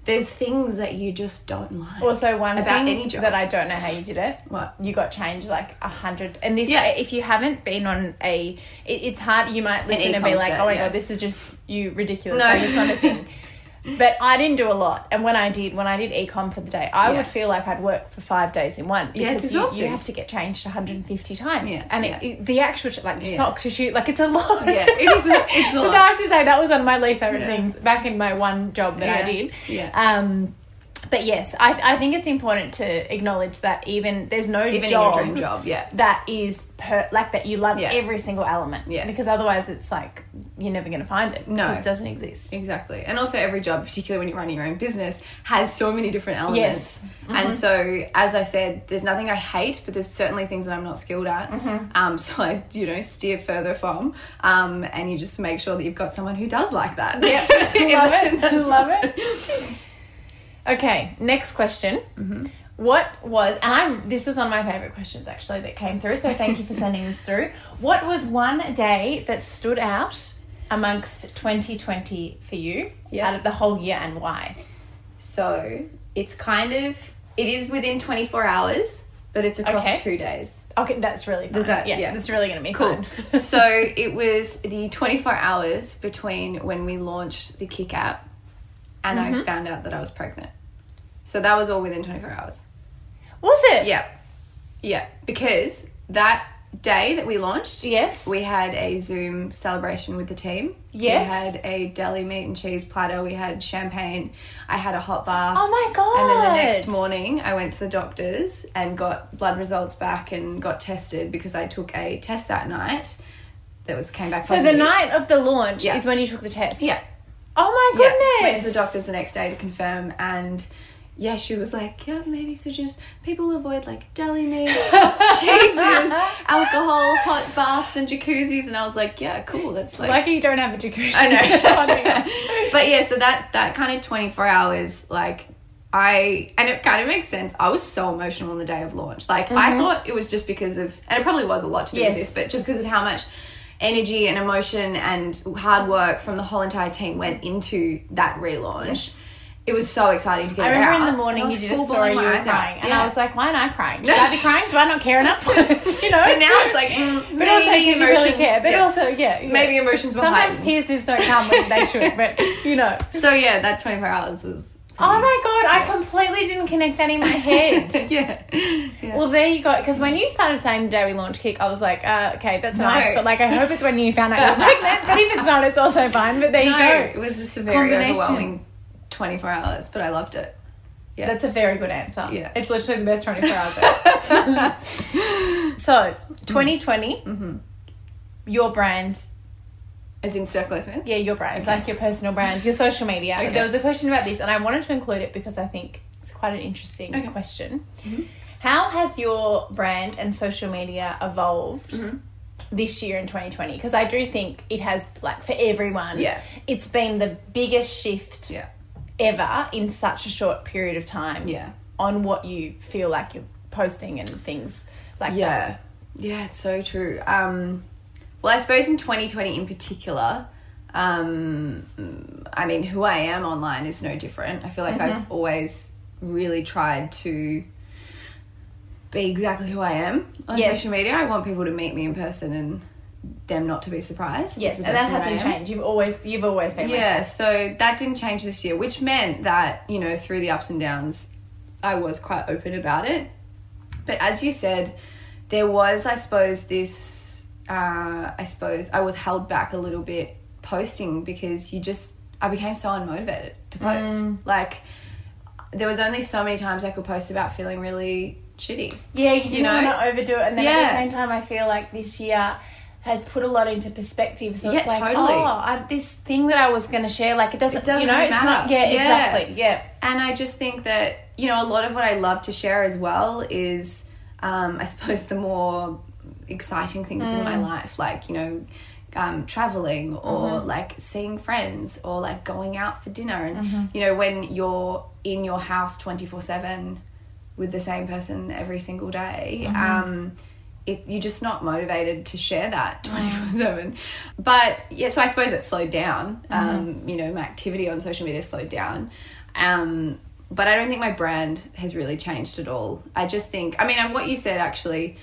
Speaker 3: there's things that you just don't like.
Speaker 1: Also, one
Speaker 3: About
Speaker 1: thing
Speaker 3: any job.
Speaker 1: that I don't know how you did it.
Speaker 3: What?
Speaker 1: you got changed like a hundred. And this,
Speaker 3: Yeah.
Speaker 1: if you haven't been on a, it, it's hard. You might listen and be like, "Oh my
Speaker 3: yeah.
Speaker 1: god, this is just you ridiculous."
Speaker 3: No.
Speaker 1: Like it's not a thing. But I didn't do a lot, and when I did, when I did ecom for the day, I
Speaker 3: Yeah.
Speaker 1: would feel like I'd work for five days in one
Speaker 3: Yeah, it's
Speaker 1: because you, you
Speaker 3: exhausting.
Speaker 1: have to get changed 150 times,
Speaker 3: Yeah,
Speaker 1: and
Speaker 3: yeah.
Speaker 1: It, it, the actual like your
Speaker 3: Yeah.
Speaker 1: socks, your shoe, like it's a lot.
Speaker 3: Yeah, it is a- it's a
Speaker 1: so
Speaker 3: lot.
Speaker 1: I have to say that was one of my least favorite
Speaker 3: Yeah.
Speaker 1: things back in my one job that I did.
Speaker 3: yeah.
Speaker 1: Um, but yes, I, I think it's important to acknowledge that even there's no
Speaker 3: Even
Speaker 1: job,
Speaker 3: in your dream job, yeah.
Speaker 1: that is per like that you love
Speaker 3: Yeah.
Speaker 1: every single element.
Speaker 3: Yeah.
Speaker 1: Because otherwise, it's like you're never going to find it.
Speaker 3: No.
Speaker 1: it doesn't exist.
Speaker 3: Exactly. And also every job, particularly when you're running your own business, has so many different elements.
Speaker 1: Yes. Mm-hmm.
Speaker 3: And so, as I said, there's nothing I hate, but there's certainly things that I'm not skilled at.
Speaker 1: Mm-hmm.
Speaker 3: Um, so I, you know, steer further from. Um, and you just make sure that you've got someone who does like that.
Speaker 1: Yeah, love it. love it. Okay, next question.
Speaker 3: Mm-hmm.
Speaker 1: What was and I'm this was one of my favorite questions actually that came through. So thank you for sending this through. What was one day that stood out amongst 2020 for you
Speaker 3: Yeah.
Speaker 1: out of the whole year and why?
Speaker 3: So it's kind of, it is within 24 hours, but it's across
Speaker 1: Okay.
Speaker 3: two days.
Speaker 1: Okay, that's really fun.
Speaker 3: Does that-
Speaker 1: yeah,
Speaker 3: yeah.
Speaker 1: that's really going to be
Speaker 3: Cool.
Speaker 1: fun.
Speaker 3: so it was the 24 hours between when we launched the KIC app and
Speaker 1: Mm-hmm.
Speaker 3: I found out that I was pregnant. So that was all within 24 hours.
Speaker 1: was it?
Speaker 3: Yeah. Yeah. Because that day that we launched,
Speaker 1: Yes.
Speaker 3: we had a Zoom celebration with the team.
Speaker 1: Yes.
Speaker 3: We had a deli meat and cheese platter. We had champagne. I had a hot bath.
Speaker 1: Oh my god.
Speaker 3: And then the next morning, I went to the doctors and got blood results back and got tested because I took a test that night that was came back
Speaker 1: So
Speaker 3: positive.
Speaker 1: the night of the launch
Speaker 3: Yeah.
Speaker 1: is when you took the test.
Speaker 3: Yeah.
Speaker 1: Oh my
Speaker 3: Yeah.
Speaker 1: goodness.
Speaker 3: Went to the doctors the next day to confirm and yeah, she was like, yeah, maybe so just people avoid like deli meats, cheeses, alcohol, hot baths, and jacuzzis. And I was like, yeah, cool. That's like,
Speaker 1: Lucky you don't have a jacuzzi.
Speaker 3: I
Speaker 1: know.
Speaker 3: but yeah, so that that kind of twenty four hours, like I and it kind of makes sense. I was so emotional on the day of launch. Like I mm-hmm. thought it was just because of, and it probably was a lot to do
Speaker 1: Yes.
Speaker 3: with this, but just because of how much energy and emotion and hard work from the whole entire team went into that relaunch.
Speaker 1: Yes.
Speaker 3: It was so exciting to get
Speaker 1: I
Speaker 3: it
Speaker 1: remember
Speaker 3: out.
Speaker 1: in the morning you did a story, you were crying, and
Speaker 3: Yeah.
Speaker 1: I was like, "Why am I crying? Should I be crying? Do I not care enough?" you know.
Speaker 3: but now it's like, mm,
Speaker 1: but
Speaker 3: maybe
Speaker 1: also 'cause you really care. But
Speaker 3: yeah.
Speaker 1: also, yeah, yeah.
Speaker 3: maybe emotions
Speaker 1: sometimes
Speaker 3: heightened.
Speaker 1: tears just don't come when they should. But you know.
Speaker 3: So yeah, that twenty four hours was.
Speaker 1: Oh my god, I completely didn't connect that in my head.
Speaker 3: yeah. yeah.
Speaker 1: Well, there you go. Because when you started saying the day we launch KIC, I was like, uh, okay, that's
Speaker 3: No.
Speaker 1: nice. But like, I hope it's when you found out you're pregnant. But if it's not, it's also fine. But there
Speaker 3: no,
Speaker 1: you go.
Speaker 3: it was just a very overwhelming 24 hours, but I loved it. Yeah.
Speaker 1: That's a very good answer.
Speaker 3: Yeah.
Speaker 1: It's literally the best 24 hours so, 2020, your brand,
Speaker 3: As in Claire Smith?
Speaker 1: yeah, your brand, like your personal brand, your social media.
Speaker 3: Okay.
Speaker 1: There was a question about this, and I wanted to include it because I think it's quite an interesting
Speaker 3: Okay. Mm-hmm.
Speaker 1: question. How has your brand and social media evolved?
Speaker 3: Mm-hmm.
Speaker 1: This year in 2020, because I do think it has, like, for everyone,
Speaker 3: Yeah.
Speaker 1: it's been the biggest shift
Speaker 3: Yeah.
Speaker 1: ever in such a short period of time
Speaker 3: Yeah.
Speaker 1: on what you feel like you're posting and things like that.
Speaker 3: Yeah. Yeah, it's so true. Um, well, I suppose in 2020 in particular, um, I mean, who I am online is no different. I feel like
Speaker 1: Mm-hmm.
Speaker 3: I've always really tried to be exactly who I am on
Speaker 1: Yes.
Speaker 3: social media. I want people to meet me in person and them not to be surprised.
Speaker 1: Yes, and that hasn't changed. You've always you've always been like
Speaker 3: Yeah,
Speaker 1: that.
Speaker 3: so that didn't change this year, which meant that, you know, through the ups and downs, I was quite open about it. But as you said, there was, I suppose, this. Uh, I suppose I was held back a little bit posting because you just I became so unmotivated to post.
Speaker 1: Mm.
Speaker 3: Like there was only so many times I could post about feeling really shitty.
Speaker 1: Yeah, you didn't
Speaker 3: know?
Speaker 1: want to overdo it, and then at the same time, I feel like this year has put a lot into perspective. So
Speaker 3: Yeah,
Speaker 1: it's like,
Speaker 3: totally.
Speaker 1: oh, I, this thing that I was going to share, like it doesn't,
Speaker 3: It doesn't
Speaker 1: you know,
Speaker 3: really
Speaker 1: it's not. Yeah,
Speaker 3: Yeah.
Speaker 1: exactly. Yeah,
Speaker 3: And I just think that, you know, a lot of what I love to share as well is, um, I suppose, the more exciting things in my life, like, you know, um, traveling or like seeing friends or like going out for dinner. And, you know, when you're in your house 24 7 with the same person every single day, um, it, you're just not motivated to share that 24 7 but yeah so i suppose it slowed down. Um, you know my activity on social media slowed down. Um, but i don't think my brand has really changed at all. I just think i mean and what you said actually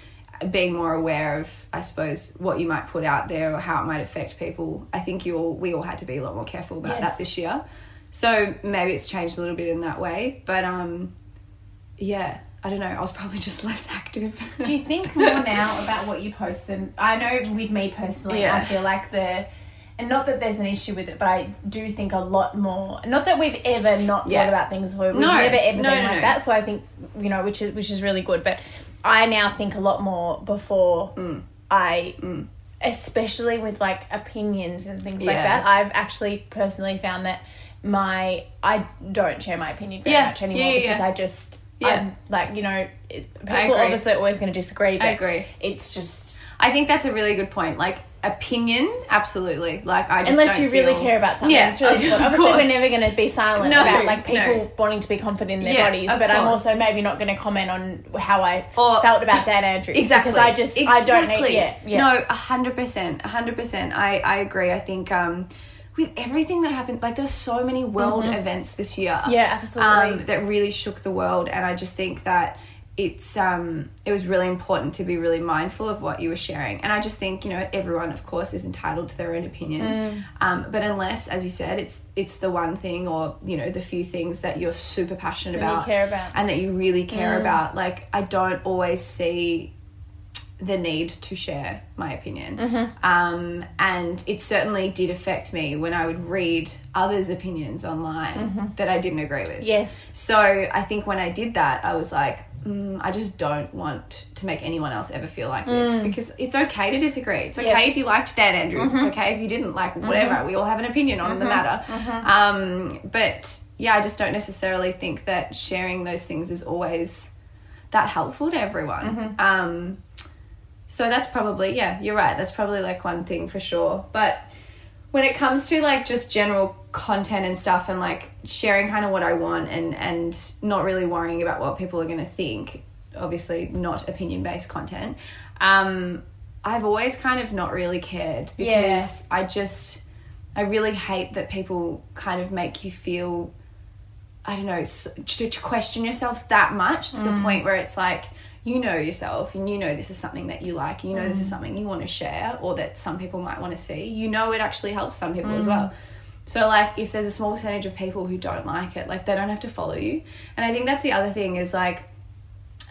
Speaker 3: being more aware of i suppose what you might put out there or how it might affect people i think you all we all had to be a lot more careful about
Speaker 1: Yes.
Speaker 3: that this year so maybe it's changed a little bit in that way but um yeah i don't know i was probably just less active
Speaker 1: Do you think more now about what you post? And I know with me personally,
Speaker 3: Yeah.
Speaker 1: I feel like the, and not that there's an issue with it, but I do think a lot more. Not that we've ever not
Speaker 3: Yeah.
Speaker 1: thought about things. We've
Speaker 3: No.
Speaker 1: never ever
Speaker 3: No,
Speaker 1: been
Speaker 3: no,
Speaker 1: like that. So I think you know, which is which is really good. But I now think a lot more before
Speaker 3: Mm.
Speaker 1: I. Especially with like opinions and things like that, I've actually personally found that my I don't share my opinion very
Speaker 3: Yeah.
Speaker 1: much anymore
Speaker 3: Yeah, yeah,
Speaker 1: because
Speaker 3: yeah.
Speaker 1: I just
Speaker 3: Yeah.
Speaker 1: I'm like you know people obviously are always going to disagree. But
Speaker 3: I agree.
Speaker 1: It's just
Speaker 3: I think that's a really good point. Like opinion, absolutely. Like I just
Speaker 1: unless you really care about something,
Speaker 3: Yeah,
Speaker 1: it's really
Speaker 3: of.
Speaker 1: Obviously,
Speaker 3: course.
Speaker 1: we're never going to be silent
Speaker 3: No,
Speaker 1: about like people
Speaker 3: no.
Speaker 1: wanting to be confident in their
Speaker 3: Yeah,
Speaker 1: bodies. But I'm also maybe not going to comment on how I
Speaker 3: Or-
Speaker 1: felt about Dan Andrews
Speaker 3: Exactly.
Speaker 1: because I just I don't need yeah yeah
Speaker 3: No, hundred percent, hundred percent. I I agree. I think um, with everything that happened, like there's so many world events this year.
Speaker 1: Mm-hmm. Yeah, absolutely.
Speaker 3: Um, that really shook the world, and I just think that it's um it was really important to be really mindful of what you were sharing and i just think you know everyone of course is entitled to their own opinion
Speaker 1: Mm.
Speaker 3: um but unless as you said it's it's the one thing or you know the few things that you're super passionate
Speaker 1: That
Speaker 3: about
Speaker 1: about.
Speaker 3: and that you really care
Speaker 1: Mm.
Speaker 3: about like i don't always see the need to share my opinion.
Speaker 1: Mm-hmm.
Speaker 3: Um, and it certainly did affect me when I would read others' opinions online
Speaker 1: Mm-hmm.
Speaker 3: that I didn't agree with.
Speaker 1: yes
Speaker 3: So I think when I did that, I was like, mm, I just don't want to make anyone else ever feel like this because it's okay to disagree. It's okay
Speaker 1: Mm. Yeah.
Speaker 3: if you liked Dan Andrews. It's okay if you didn't. Like, whatever. We all have an opinion on the matter. Um, but yeah, I just don't necessarily think that sharing those things is always that helpful to everyone. Um, so that's probably, yeah, you're right. That's probably like one thing for sure. But when it comes to like just general content and stuff and like sharing kind of what I want and and not really worrying about what people are going to think, obviously not opinion based content. Um I've always kind of not really cared because I just I really hate that people kind of make you feel I don't know, to, to question yourself that much to the point where it's like, you know yourself and you know this is something that you like, you know this is something you want to share or that some people might want to see. You know it actually helps some people as well. So like if there's a small percentage of people who don't like it, like they don't have to follow you. And I think that's the other thing is like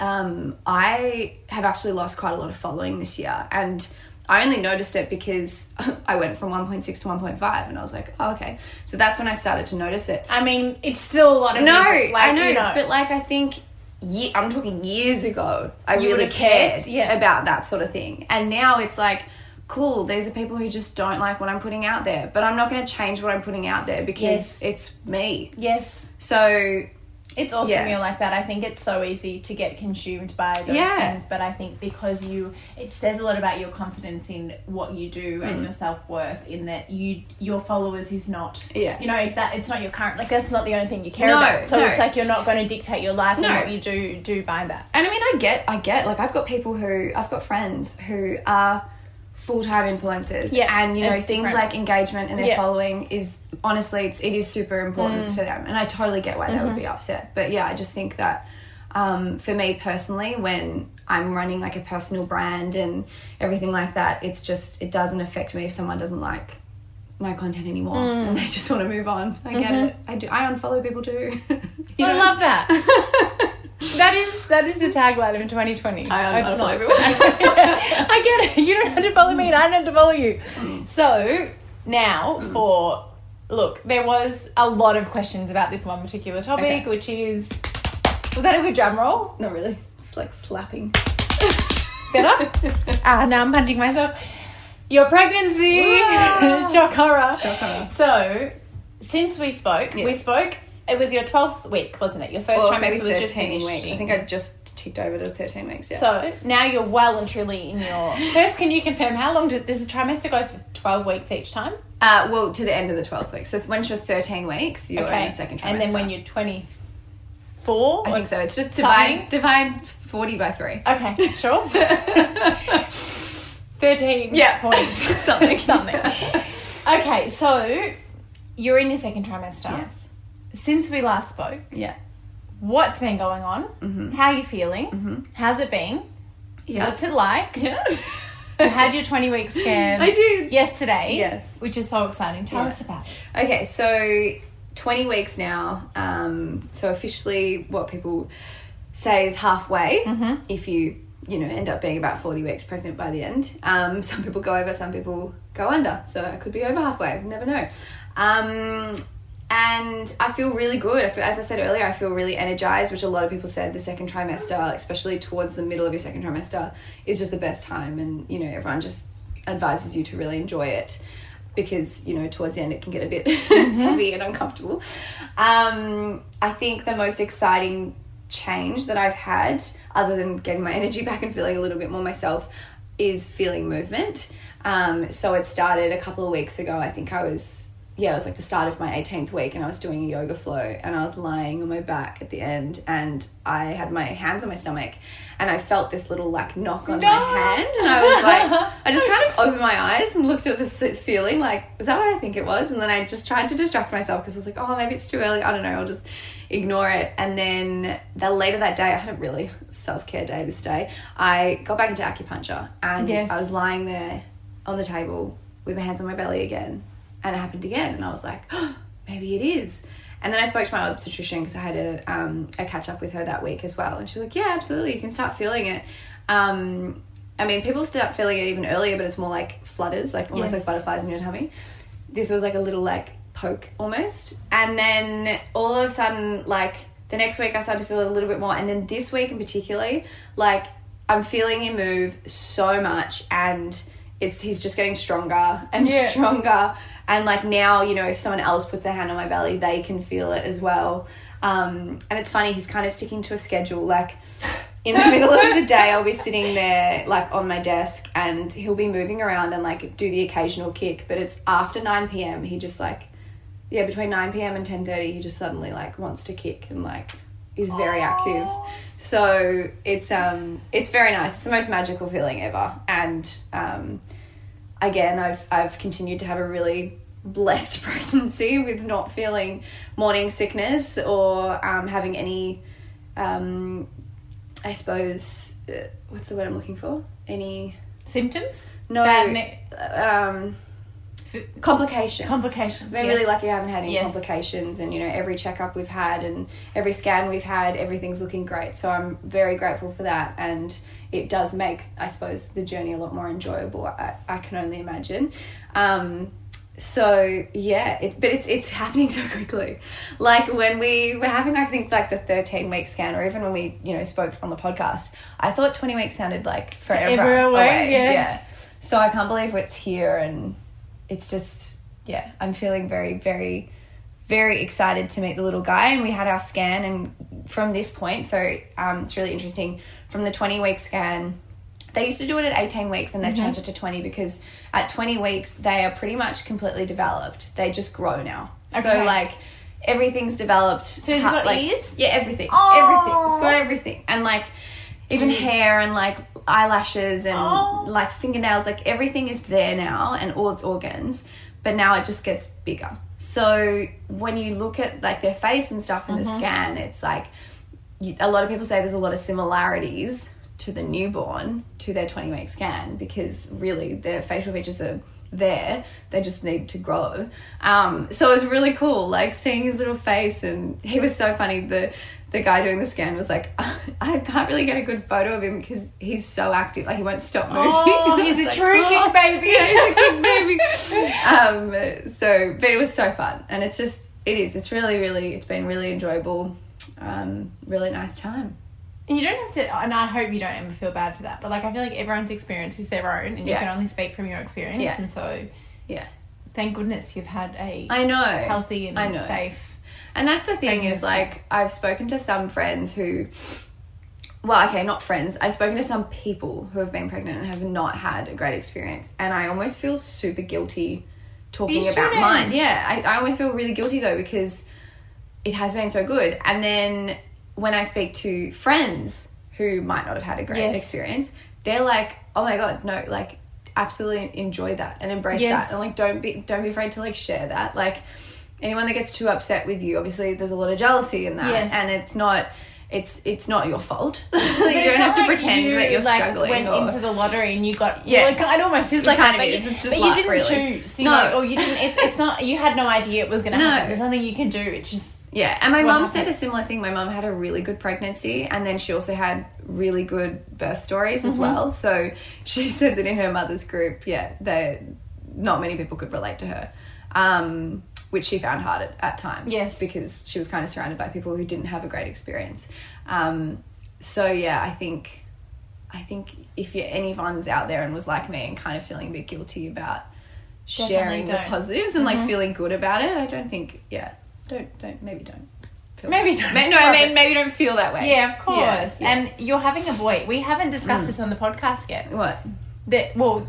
Speaker 3: um, I have actually lost quite a lot of following this year, and I only noticed it because I went from 1.6 to 1.5, and I was like, oh, okay. So that's when I started to notice it.
Speaker 1: I mean it's still a lot of
Speaker 3: No,
Speaker 1: people, like,
Speaker 3: I know,
Speaker 1: you know
Speaker 3: but like I think ye- I'm talking years ago, I
Speaker 1: You
Speaker 3: really
Speaker 1: cared,
Speaker 3: cared
Speaker 1: yeah.
Speaker 3: about that sort of thing, and now it's like. Cool, these are people who just don't like what I'm putting out there, but I'm not going to change what I'm putting out there because
Speaker 1: Yes.
Speaker 3: it's me.
Speaker 1: yes
Speaker 3: So,
Speaker 1: It's awesome
Speaker 3: Yeah.
Speaker 1: you're like that. I think it's so easy to get consumed by those
Speaker 3: Yeah.
Speaker 1: things, but I think because you, it says a lot about your confidence in what you do
Speaker 3: Mm.
Speaker 1: and your self worth. In that you, your followers is not,
Speaker 3: Yeah.
Speaker 1: you know, if that it's not your current, like that's not the only thing you care
Speaker 3: No,
Speaker 1: about. So
Speaker 3: no.
Speaker 1: it's like you're not going to dictate your life
Speaker 3: No.
Speaker 1: and what you do do by that.
Speaker 3: And I mean, I get, I get, like, I've got people who, I've got friends who are full time influencers.
Speaker 1: Yeah,
Speaker 3: And, you know, things
Speaker 1: different.
Speaker 3: like engagement and their
Speaker 1: Yeah.
Speaker 3: following is, honestly, it's, it is super important
Speaker 1: Mm.
Speaker 3: for them. And I totally get why they
Speaker 1: Mm-hmm.
Speaker 3: would be upset. But yeah, I just think that um, for me personally, when I'm running like a personal brand and everything like that, it's just, it doesn't affect me if someone doesn't like my content anymore
Speaker 1: Mm.
Speaker 3: and they just want to move on. I get it. I do. I unfollow people too. You
Speaker 1: I
Speaker 3: know?
Speaker 1: love that. That is that is the tagline of 2020.
Speaker 3: I
Speaker 1: not.
Speaker 3: everyone.
Speaker 1: I get it. You don't have to follow me, and I don't have to follow you. So now for look, there was a lot of questions about this one particular topic,
Speaker 3: Okay.
Speaker 1: which is was that a good drum roll?
Speaker 3: Not really. It's like slapping.
Speaker 1: Better? ah, now I'm punching myself. Your pregnancy,
Speaker 3: Wow.
Speaker 1: shock horror.
Speaker 3: Shock horror.
Speaker 1: So, since we spoke, we spoke. It was your twelfth week, wasn't it? Your first
Speaker 3: Or
Speaker 1: trimester was just
Speaker 3: 13 weeks. I think I just ticked over to 13 weeks. Yeah.
Speaker 1: So now you're well and truly in your first. Can you confirm how long did does a trimester go for? Twelve weeks each time.
Speaker 3: Uh, well, to the end of the 12th week. So once you're 13 weeks, you're in the second trimester.
Speaker 1: and then when you're twenty four.
Speaker 3: I think so. It's just divide divide 40 by 3.
Speaker 1: Okay, sure. Thirteen.
Speaker 3: Yeah.
Speaker 1: point
Speaker 3: Something.
Speaker 1: something. Okay, so you're in your second trimester.
Speaker 3: Yes.
Speaker 1: Since we last spoke,
Speaker 3: Yeah.
Speaker 1: what's been going on? How are you feeling? How's it been?
Speaker 3: Yeah.
Speaker 1: What's it like?
Speaker 3: Yeah.
Speaker 1: You had your 20 week scan
Speaker 3: I did.
Speaker 1: yesterday.
Speaker 3: Yes.
Speaker 1: Which is so exciting. Tell
Speaker 3: Yeah.
Speaker 1: us about it.
Speaker 3: Okay, so 20 weeks now. Um, so officially, what people say is halfway.
Speaker 1: Mm-hmm.
Speaker 3: If you you know end up being about 40 weeks pregnant by the end. Um, some people go over, some people go under. So I could be over halfway. Never know. Um, and I feel really good. I feel, as I said earlier, I feel really energized, which a lot of people said the second trimester, especially towards the middle of your second trimester, is just the best time. And you know, everyone just advises you to really enjoy it because you know towards the end it can get a bit heavy and uncomfortable. Um, I think the most exciting change that I've had, other than getting my energy back and feeling a little bit more myself, is feeling movement. Um, so it started a couple of weeks ago. I think I was yeah, it was like the start of my 18th week and I was doing a yoga flow and I was lying on my back at the end and I had my hands on my stomach and I felt this little like knock on
Speaker 1: No.
Speaker 3: my hand and I was like, I just kind of opened my eyes and looked at the ceiling like, was that what I think it was? And then I just tried to distract myself because I was like, oh, maybe it's too early. I don't know. I'll just ignore it. And then the later that day, I had a really self care day this day. I got back into acupuncture and
Speaker 1: Yes.
Speaker 3: I was lying there on the table with my hands on my belly again and it happened again and i was like oh, maybe it is. And then i spoke to my obstetrician because i had a, um, a catch up with her that week as well and she was like yeah absolutely you can start feeling it. Um, i mean people start feeling it even earlier but it's more like flutters like almost
Speaker 1: Yes.
Speaker 3: like butterflies in your tummy. This was like a little like poke almost. And then all of a sudden like the next week i started to feel it a little bit more and then this week in particularly like i'm feeling him move so much and it's he's just getting stronger and
Speaker 1: Yeah.
Speaker 3: stronger and like now you know if someone else puts a hand on my belly they can feel it as well. Um, and it's funny he's kind of sticking to a schedule. Like in the middle of the day i'll be sitting there like on my desk and he'll be moving around and like do the occasional kick but it's after 9 p.m he just like yeah between 9 p.m and 10.30 he just suddenly like wants to kick and like is very active. So it's um it's very nice. It's the most magical feeling ever. And um again i've i've continued to have a really blessed pregnancy with not feeling morning sickness or um, having any um i suppose uh, what's the word i'm looking for any
Speaker 1: Symptoms?
Speaker 3: no
Speaker 1: Bad ne-
Speaker 3: um complications
Speaker 1: complications.
Speaker 3: Been
Speaker 1: yes.
Speaker 3: really lucky I haven't had any
Speaker 1: Yes.
Speaker 3: complications and you know every checkup we've had and every scan we've had everything's looking great so I'm very grateful for that and it does make I suppose the journey a lot more enjoyable I, I can only imagine. Um, so yeah it, but it's it's happening so quickly. Like when we were having I think like the 13 week scan or even when we you know spoke on the podcast I thought 20 weeks sounded like forever,
Speaker 1: Forever away, yes.
Speaker 3: yeah. So I can't believe it's here and it's just yeah i'm feeling very very very excited to meet the little guy and we had our scan and from this point so um, it's really interesting from the 20 week scan they used to do it at 18 weeks and they've mm-hmm. changed it to 20 because at 20 weeks they are pretty much completely developed. They just grow now. So like everything's developed. So
Speaker 1: has got ears?
Speaker 3: yeah everything.
Speaker 1: Oh.
Speaker 3: everything. It's got oh. everything. And like even
Speaker 1: Cute.
Speaker 3: hair and like eyelashes and
Speaker 1: Oh.
Speaker 3: like fingernails like everything is there now and all its organs but now it just gets bigger. So when you look at like their face and stuff in the mm-hmm. scan it's like a lot of people say there's a lot of similarities to the newborn to their 20 week scan because really their facial features are there they just need to grow um, so it was really cool like seeing his little face and he was so funny the the guy doing the scan was like, I can't really get a good photo of him because he's so active. Like he won't stop moving.
Speaker 1: Oh, he's a
Speaker 3: like,
Speaker 1: true
Speaker 3: "Oh."
Speaker 1: kick baby.
Speaker 3: He's a kick baby. um, so, but it was so fun, and it's just it is. It's really, really. It's been really enjoyable. Um, really nice time.
Speaker 1: And you don't have to, and I hope you don't ever feel bad for that. But like, I feel like everyone's experience is their own, and you can only speak from your experience.
Speaker 3: Yeah.
Speaker 1: And so,
Speaker 3: Yeah,
Speaker 1: thank goodness you've had a
Speaker 3: I know.
Speaker 1: healthy and
Speaker 3: I know.
Speaker 1: safe.
Speaker 3: And that's the thing is like I've spoken to some friends who well, okay, not friends. I've spoken to some people who have been pregnant and have not had a great experience. And I almost feel super guilty talking about mine. Yeah. I, I always feel really guilty though because it has been so good. And then when I speak to friends who might not have had a great
Speaker 1: Yes.
Speaker 3: experience, they're like, Oh my god, no, like absolutely enjoy that and embrace
Speaker 1: Yes.
Speaker 3: that. And like don't be don't be afraid to like share that. Like anyone that gets too upset with you, obviously there's a lot of jealousy in that.
Speaker 1: Yes.
Speaker 3: And it's not it's it's not your fault. you don't have to
Speaker 1: like
Speaker 3: pretend
Speaker 1: you,
Speaker 3: that you're
Speaker 1: like,
Speaker 3: struggling.
Speaker 1: Went
Speaker 3: or-
Speaker 1: into the lottery and you got
Speaker 3: Yeah.
Speaker 1: Well, it almost is
Speaker 3: It
Speaker 1: like
Speaker 3: kind
Speaker 1: that,
Speaker 3: of is. It's just
Speaker 1: but
Speaker 3: luck,
Speaker 1: you didn't
Speaker 3: really.
Speaker 1: choose. You
Speaker 3: No.
Speaker 1: know, or you didn't. It, it's not. You had no idea it was going to
Speaker 3: No.
Speaker 1: happen. There's nothing you can do. It's just
Speaker 3: Yeah, and my mum said a similar thing. My mum had a really good pregnancy, and then she also had really good birth stories
Speaker 1: Mm-hmm.
Speaker 3: as well. So she said that in her mother's group, yeah, they not many people could relate to her, um, which she found hard at, at times.
Speaker 1: Yes.
Speaker 3: because she was kind of surrounded by people who didn't have a great experience. Um, so yeah, I think, I think if you're anyone's out there and was like me and kind of feeling a bit guilty about
Speaker 1: Definitely
Speaker 3: sharing the
Speaker 1: don't.
Speaker 3: positives and
Speaker 1: Mm-hmm.
Speaker 3: like feeling good about it, I don't think. Yeah, don't don't maybe don't. Feel
Speaker 1: Maybe don't.
Speaker 3: No, I mean maybe don't feel that way.
Speaker 1: yeah, of course.
Speaker 3: Yeah, Mm. yeah.
Speaker 1: And you're having a boy. We haven't discussed this on the podcast yet.
Speaker 3: what?
Speaker 1: That well.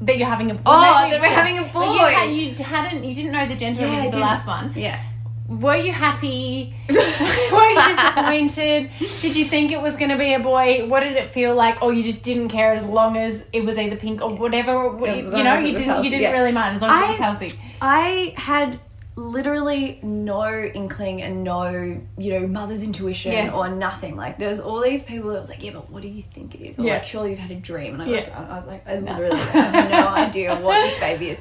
Speaker 1: That you're having a boy.
Speaker 3: Oh, that we're having a boy.
Speaker 1: You, had, you hadn't. You didn't know the gender
Speaker 3: Yeah, I
Speaker 1: of the last one.
Speaker 3: Yeah.
Speaker 1: Were you happy? Were you disappointed? Did you think it was going to be a boy? What did it feel like? Or you just didn't care as long as it was either pink or whatever? What-
Speaker 3: As
Speaker 1: you know, you didn't.
Speaker 3: healthy,
Speaker 1: You didn't
Speaker 3: yeah.
Speaker 1: really mind as long as it was healthy.
Speaker 3: I had literally no inkling and no, you know, mother's intuition
Speaker 1: Yes.
Speaker 3: or nothing. Like there's all these people that was like, yeah, but what do you think it is? Or
Speaker 1: Yeah.
Speaker 3: like, surely you've had a dream. And I
Speaker 1: Yeah.
Speaker 3: was, I was like, I literally have no idea what this baby is.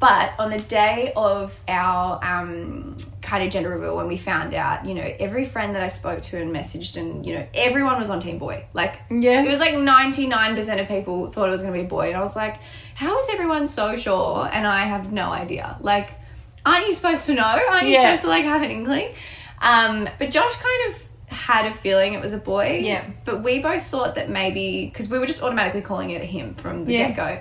Speaker 3: But on the day of our um, kind of gender reveal, when we found out, you know, every friend that I spoke to and messaged, and you know, everyone was on Team Boy. Like,
Speaker 1: Yes.
Speaker 3: it was like ninety nine percent of people thought it was going to be a boy, and I was like, how is everyone so sure? And I have no idea. Like, aren't you supposed to know? Aren't you
Speaker 1: Yeah.
Speaker 3: supposed to like have an inkling? Um, but Josh kind of had a feeling it was a boy.
Speaker 1: Yeah.
Speaker 3: But we both thought that maybe because we were just automatically calling it him from the
Speaker 1: Yes.
Speaker 3: get go.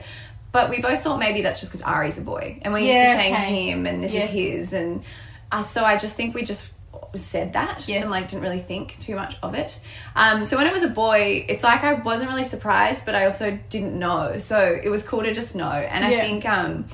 Speaker 3: But we both thought maybe that's just because Ari's a boy, and we're used
Speaker 1: Yeah,
Speaker 3: to saying
Speaker 1: okay.
Speaker 3: him, and this
Speaker 1: Yes.
Speaker 3: is his, and uh, so I just think we just said that
Speaker 1: Yes.
Speaker 3: and like didn't really think too much of it. Um, so when it was a boy, it's like I wasn't really surprised, but I also didn't know. So it was cool to just know, and I think um,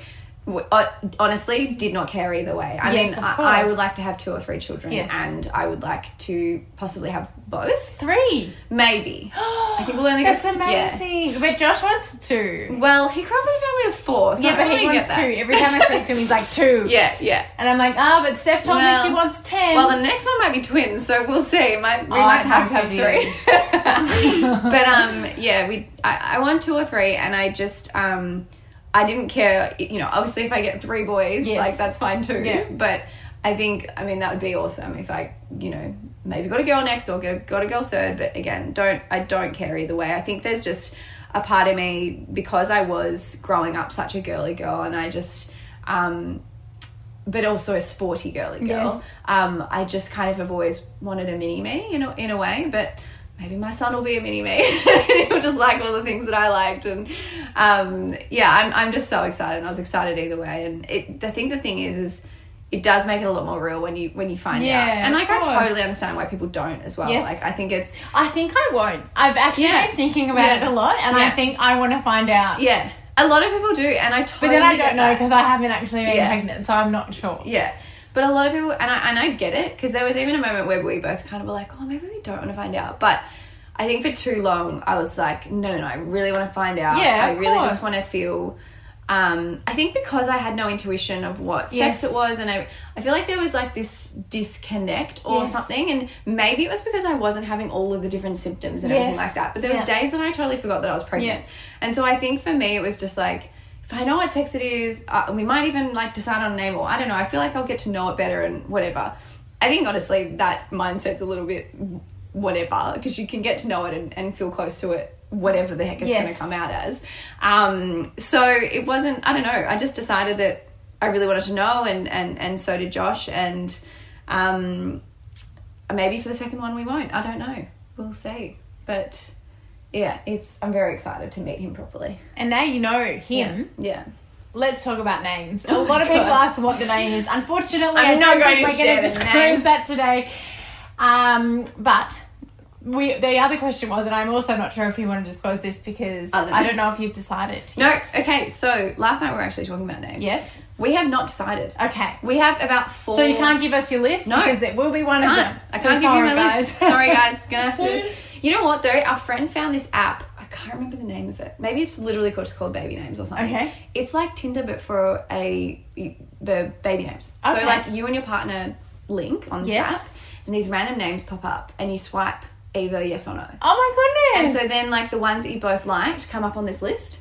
Speaker 3: honestly did not care either way. I
Speaker 1: Yes,
Speaker 3: mean, I, I would like to have two or three children,
Speaker 1: Yes.
Speaker 3: and I would like to possibly have both.
Speaker 1: Three.
Speaker 3: Maybe. I think we'll only
Speaker 1: That's
Speaker 3: get yeah.
Speaker 1: amazing. But Josh wants two.
Speaker 3: Well, he grew up in a family of four, so
Speaker 1: yeah, but he wants two. Every time I speak to him, he's like two.
Speaker 3: Yeah, yeah.
Speaker 1: And I'm like, ah, but Steph told
Speaker 3: Well-
Speaker 1: me she wants ten.
Speaker 3: Well, the next one might be twins, so we'll see. Might we
Speaker 1: Oh,
Speaker 3: might have to have three. but um, yeah, we I, I want two or three, and I just um, I didn't care. You know, obviously, if I get three boys,
Speaker 1: Yes.
Speaker 3: like that's fine too.
Speaker 1: Yeah.
Speaker 3: But I think I mean that would be awesome if I you know maybe got a girl next or get a, got a girl third. But again, don't I don't care either way. I think there's just a part of me because I was growing up such a girly girl, and I just um but also a sporty girly girl.
Speaker 1: Yes.
Speaker 3: Um, I just kind of have always wanted a mini me in a, in a way, but maybe my son will be a mini me. He'll just like all the things that I liked, and um, yeah, I'm I'm just so excited. and I was excited either way, and it. I think the thing is, is it does make it a lot more real when you when you find
Speaker 1: Yeah,
Speaker 3: out, and like I totally understand why people don't as well.
Speaker 1: Yes.
Speaker 3: Like I think it's
Speaker 1: I think I won't. I've actually
Speaker 3: Yeah.
Speaker 1: been thinking about
Speaker 3: Yeah.
Speaker 1: it a lot, and I think I want to find out.
Speaker 3: yeah, a lot of people do, and I
Speaker 1: But then I don't know because I haven't actually been pregnant, so I'm not sure.
Speaker 3: Yeah. But a lot of people, and I, and I get it, because there was even a moment where we both kind of were like, oh, maybe we don't want to find out. But I think for too long, I was like, no, no, no, I really want to find out.
Speaker 1: Yeah,
Speaker 3: I really
Speaker 1: course.
Speaker 3: just want to feel. Um, I think because I had no intuition of what
Speaker 1: Yes.
Speaker 3: sex it was, and I, I feel like there was like this disconnect or
Speaker 1: Yes.
Speaker 3: something, and maybe it was because I wasn't having all of the different symptoms and everything like that. But there was
Speaker 1: Yeah.
Speaker 3: days that I totally forgot that I was pregnant,
Speaker 1: Yeah.
Speaker 3: and so I think for me it was just like I know what sex it is, uh, we might even like decide on a name or I don't know. I feel like I'll get to know it better and whatever. I think honestly that mindset's a little bit whatever because you can get to know it and, and feel close to it whatever the heck it's going to come out as. Um, so it wasn't. I don't know. I just decided that I really wanted to know, and and and so did Josh, and um, maybe for the second one we won't. I don't know. We'll see. But yeah, it's. I'm very excited to meet him properly.
Speaker 1: And now you know him.
Speaker 3: Yeah.
Speaker 1: Let's talk about names. A lot of people ask what the name is. Unfortunately,
Speaker 3: I'm
Speaker 1: I
Speaker 3: not going to
Speaker 1: we're going
Speaker 3: share
Speaker 1: to disclose that today. Um, but we the other question was, and I'm also not sure if you want to disclose this because I don't know if you've decided.
Speaker 3: No.
Speaker 1: yet.
Speaker 3: Okay. So last night we were actually talking about names.
Speaker 1: Yes.
Speaker 3: We have not decided.
Speaker 1: Okay.
Speaker 3: We have about four.
Speaker 1: So you can't give us your list
Speaker 3: No.
Speaker 1: because it will be one of
Speaker 3: can't.
Speaker 1: them.
Speaker 3: I can't give you
Speaker 1: sorry,
Speaker 3: my
Speaker 1: guys.
Speaker 3: list. Sorry, guys. Gonna have to. You know what though? Our friend found this app. I can't remember the name of it. Maybe it's literally called, just called Baby Names or something.
Speaker 1: Okay.
Speaker 3: It's like Tinder, but for a the baby names.
Speaker 1: Okay.
Speaker 3: So like you and your partner link on this
Speaker 1: Yes.
Speaker 3: app, and these random names pop up, and you swipe either yes or no.
Speaker 1: Oh my goodness!
Speaker 3: And so then like the ones that you both liked come up on this list.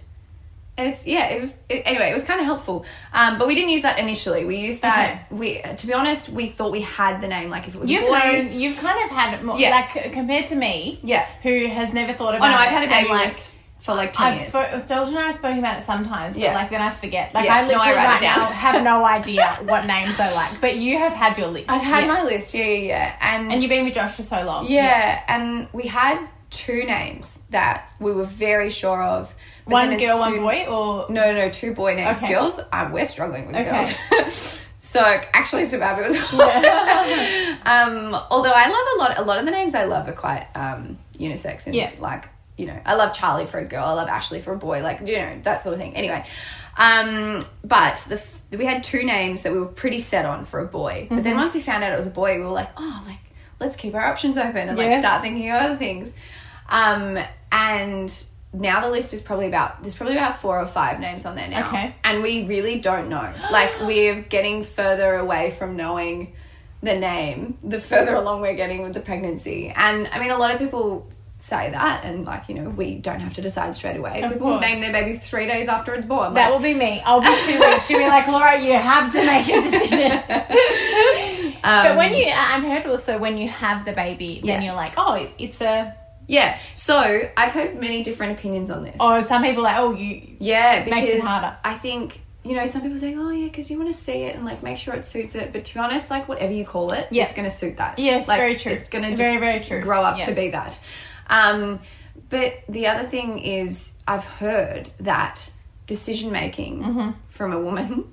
Speaker 3: And it's yeah, it was it, anyway. It was kind of helpful, um, but we didn't use that initially. We used that. We to be honest, we thought we had the name. Like if it was
Speaker 1: You've
Speaker 3: a boy,
Speaker 1: known, you've kind of had more,
Speaker 3: Yeah.
Speaker 1: like compared to me,
Speaker 3: yeah.
Speaker 1: who has never thought
Speaker 3: Oh
Speaker 1: about
Speaker 3: no,
Speaker 1: it.
Speaker 3: I've had a baby
Speaker 1: like,
Speaker 3: list for like 10
Speaker 1: I've
Speaker 3: years.
Speaker 1: spoken, George and I have spoken about it sometimes,
Speaker 3: Yeah.
Speaker 1: but like then I forget. Like
Speaker 3: Yeah.
Speaker 1: I
Speaker 3: No, I
Speaker 1: literally
Speaker 3: write it
Speaker 1: right
Speaker 3: down.
Speaker 1: now have no idea what names I like. But you have had your list.
Speaker 3: I've had
Speaker 1: yes.
Speaker 3: my list, yeah, yeah, yeah. And,
Speaker 1: And you've been with Josh for so long.
Speaker 3: yeah, and we had two names that we were very sure of. But
Speaker 1: One girl, one boy,
Speaker 3: as-
Speaker 1: or-
Speaker 3: no, no, two boy names.
Speaker 1: Okay.
Speaker 3: Girls, um, we're struggling with
Speaker 1: Okay.
Speaker 3: girls. so actually. It was. um, although I love a lot. A lot of the names I love are quite um, unisex and
Speaker 1: Yeah.
Speaker 3: like you know, I love Charlie for a girl. I love Ashley for a boy. Like you know that sort of thing. Anyway, um, but the f- we had two names that we were pretty set on for a boy. But
Speaker 1: Mm-hmm.
Speaker 3: then once we found out it was a boy, we were like, oh, like let's keep our options open and like start thinking of other things. Um, and now the list is probably about there's probably about four or five names on there now.
Speaker 1: Okay.
Speaker 3: And we really don't know. Like we're getting further away from knowing the name, the further along we're getting with the pregnancy. And I mean a lot of people say that and like, you know, we don't have to decide straight away.
Speaker 1: Of
Speaker 3: people
Speaker 1: course.
Speaker 3: name their baby three days after it's born.
Speaker 1: That
Speaker 3: Like,
Speaker 1: will be me. I'll be two weeks. She'll be like, Laura, you have to make a decision. but
Speaker 3: um,
Speaker 1: when you, I've heard also when you have the baby, then you're like, oh, it's a.
Speaker 3: Yeah. So I've heard many different opinions on this.
Speaker 1: Oh, some people are like, oh, you.
Speaker 3: Yeah, because
Speaker 1: Makes it harder.
Speaker 3: I think you know some people saying, "Oh yeah," because you want to see it and like make sure it suits it. But to be honest, like whatever you call it,
Speaker 1: Yeah.
Speaker 3: it's going to suit that.
Speaker 1: Yes,
Speaker 3: like,
Speaker 1: very true.
Speaker 3: It's going to
Speaker 1: Very, very true.
Speaker 3: grow up
Speaker 1: Yeah.
Speaker 3: to be that. Um, but the other thing is, I've heard that decision making
Speaker 1: Mm-hmm.
Speaker 3: from a woman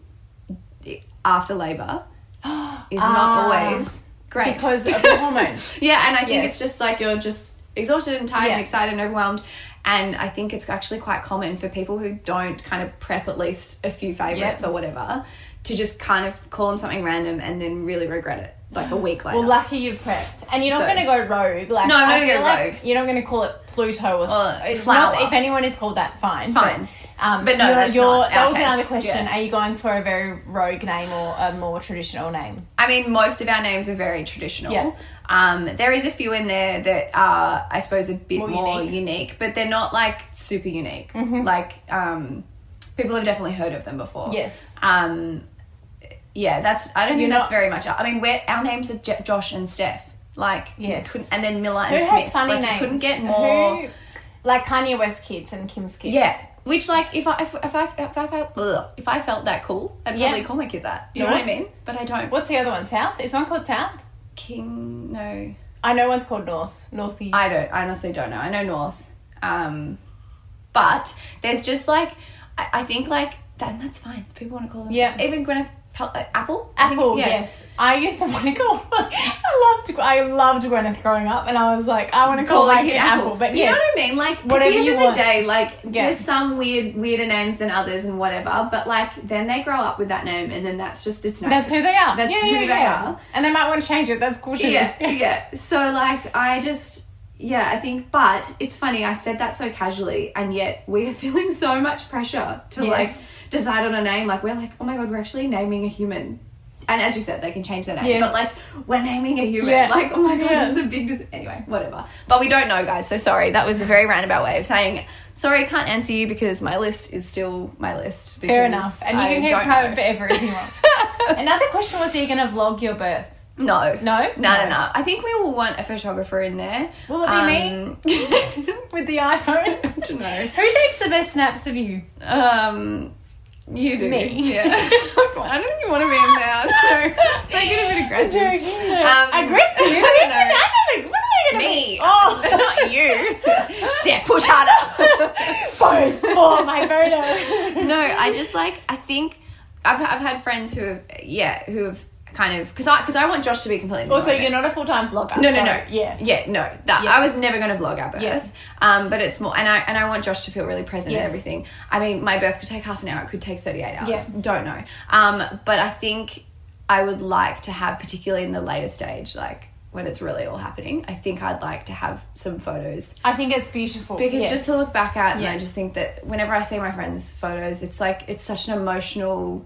Speaker 3: after labor is
Speaker 1: Ah,
Speaker 3: not always great
Speaker 1: Because of the hormones.
Speaker 3: yeah, and I think
Speaker 1: Yes.
Speaker 3: it's just like you're just exhausted and tired
Speaker 1: Yeah.
Speaker 3: and excited and overwhelmed. And I think it's actually quite common for people who don't kind of prep at least a few favorites
Speaker 1: Yep.
Speaker 3: or whatever to just kind of call them something random and then really regret it like a week later.
Speaker 1: Well, lucky you've prepped, and you're not
Speaker 3: So-
Speaker 1: going to go rogue. Like
Speaker 3: No, I'm not gonna
Speaker 1: feel
Speaker 3: go
Speaker 1: like
Speaker 3: rogue.
Speaker 1: You're not going to call it Pluto or
Speaker 3: Or flower.
Speaker 1: not. If anyone is called that, fine,
Speaker 3: Fine.
Speaker 1: But, um,
Speaker 3: But no,
Speaker 1: you're,
Speaker 3: that's
Speaker 1: you're,
Speaker 3: not
Speaker 1: that was another
Speaker 3: taste.
Speaker 1: question.
Speaker 3: Yeah.
Speaker 1: Are you going for a very rogue name or a more traditional name?
Speaker 3: I mean, most of our names are very traditional.
Speaker 1: Yeah.
Speaker 3: Um, there is a few in there that are, I suppose, a bit
Speaker 1: More
Speaker 3: more,
Speaker 1: unique.
Speaker 3: unique. but they're not like super unique. Like, um, people have definitely heard of them before.
Speaker 1: Yes.
Speaker 3: Um, yeah, that's. I don't think
Speaker 1: You're
Speaker 3: that's
Speaker 1: not-
Speaker 3: very much. I mean, we're, our names are J- Josh and Steph. Like,
Speaker 1: Yes.
Speaker 3: and then Miller and
Speaker 1: Who
Speaker 3: Smith.
Speaker 1: has funny
Speaker 3: like,
Speaker 1: names?
Speaker 3: couldn't get more.
Speaker 1: Who, like Kanye West kids and Kim's kids.
Speaker 3: Yeah. Which, like, if I if, if I if I felt ugh, if I felt that cool, I'd
Speaker 1: Yeah.
Speaker 3: probably call my kid that. You know what I
Speaker 1: North?
Speaker 3: mean? But I don't.
Speaker 1: What's the other one? South? Is one called South?
Speaker 3: King? No.
Speaker 1: I know one's called North. Northy.
Speaker 3: I don't. I honestly don't know. I know North, um, but there's just like I, I think like that. And that's fine. People want to call them.
Speaker 1: Yeah.
Speaker 3: Even Gwyneth Uh, Apple. Think-
Speaker 1: Apple,
Speaker 3: yeah.
Speaker 1: yes. I used to want to call. I loved. I loved Gwyneth growing up, and I was like, I want to call,
Speaker 3: Call
Speaker 1: my
Speaker 3: like
Speaker 1: kid
Speaker 3: an
Speaker 1: Apple.
Speaker 3: apple,
Speaker 1: But
Speaker 3: you
Speaker 1: yes,
Speaker 3: know what I mean. Like
Speaker 1: Whatever
Speaker 3: at the end
Speaker 1: you
Speaker 3: of
Speaker 1: want.
Speaker 3: the day, like
Speaker 1: Yeah.
Speaker 3: there's some weird, weirder names than others and whatever. But like then they grow up with that name, and then that's just it's name.
Speaker 1: that's who they are.
Speaker 3: That's
Speaker 1: yeah,
Speaker 3: who they are.
Speaker 1: and they might want to change it. That's cool too.
Speaker 3: yeah, yeah. So like I just yeah, I think but it's funny, I said that so casually and yet we are feeling so much pressure to
Speaker 1: Yes.
Speaker 3: like decide on a name. Like we're like, oh my god, we're actually naming a human. And as you said, they can change their name.
Speaker 1: Yes.
Speaker 3: But like we're naming a human.
Speaker 1: Yeah.
Speaker 3: Like, oh my god,
Speaker 1: Yeah.
Speaker 3: this is a big dis- anyway, whatever. But we don't know, guys, so sorry. That was a very roundabout way of saying sorry, I can't answer you because my list is still my list.
Speaker 1: Fair enough. And you
Speaker 3: I
Speaker 1: can keep
Speaker 3: don't
Speaker 1: private for everything. Another question was: Are you going to vlog your birth?
Speaker 3: No.
Speaker 1: No?
Speaker 3: No, no, no. I think we will want a photographer in there.
Speaker 1: Will it be
Speaker 3: me?
Speaker 1: With the iPhone.
Speaker 3: I don't know.
Speaker 1: Who takes the best snaps of you?
Speaker 3: Um, you do.
Speaker 1: Me.
Speaker 3: Yeah. I don't think you want to be in there. No. Make it a bit aggressive. Um,
Speaker 1: Aggressive? It's an. What are they gonna
Speaker 3: Me.
Speaker 1: be? Oh,
Speaker 3: Not you. Steph, push harder.
Speaker 1: post for my photo.
Speaker 3: no, I just like I think I've I've had friends who have yeah who have kind of because I because I want Josh to be completely.
Speaker 1: Also, you're not a full time vlogger.
Speaker 3: No, no,
Speaker 1: so,
Speaker 3: no.
Speaker 1: Yeah.
Speaker 3: yeah, no. That
Speaker 1: Yeah.
Speaker 3: I was never going to vlog our birth.
Speaker 1: Yeah.
Speaker 3: Um, but it's more, and I and I want Josh to feel really present and
Speaker 1: Yes.
Speaker 3: everything. I mean, my birth could take half an hour. It could take thirty eight hours.
Speaker 1: Yeah.
Speaker 3: Don't know. Um, but I think I would like to have, particularly in the later stage, like when it's really all happening. I think I'd like to have some photos
Speaker 1: I think it's beautiful.
Speaker 3: because
Speaker 1: yes.
Speaker 3: just to look back at and
Speaker 1: Yeah.
Speaker 3: i just think that whenever i see my friends photos it's like it's such an emotional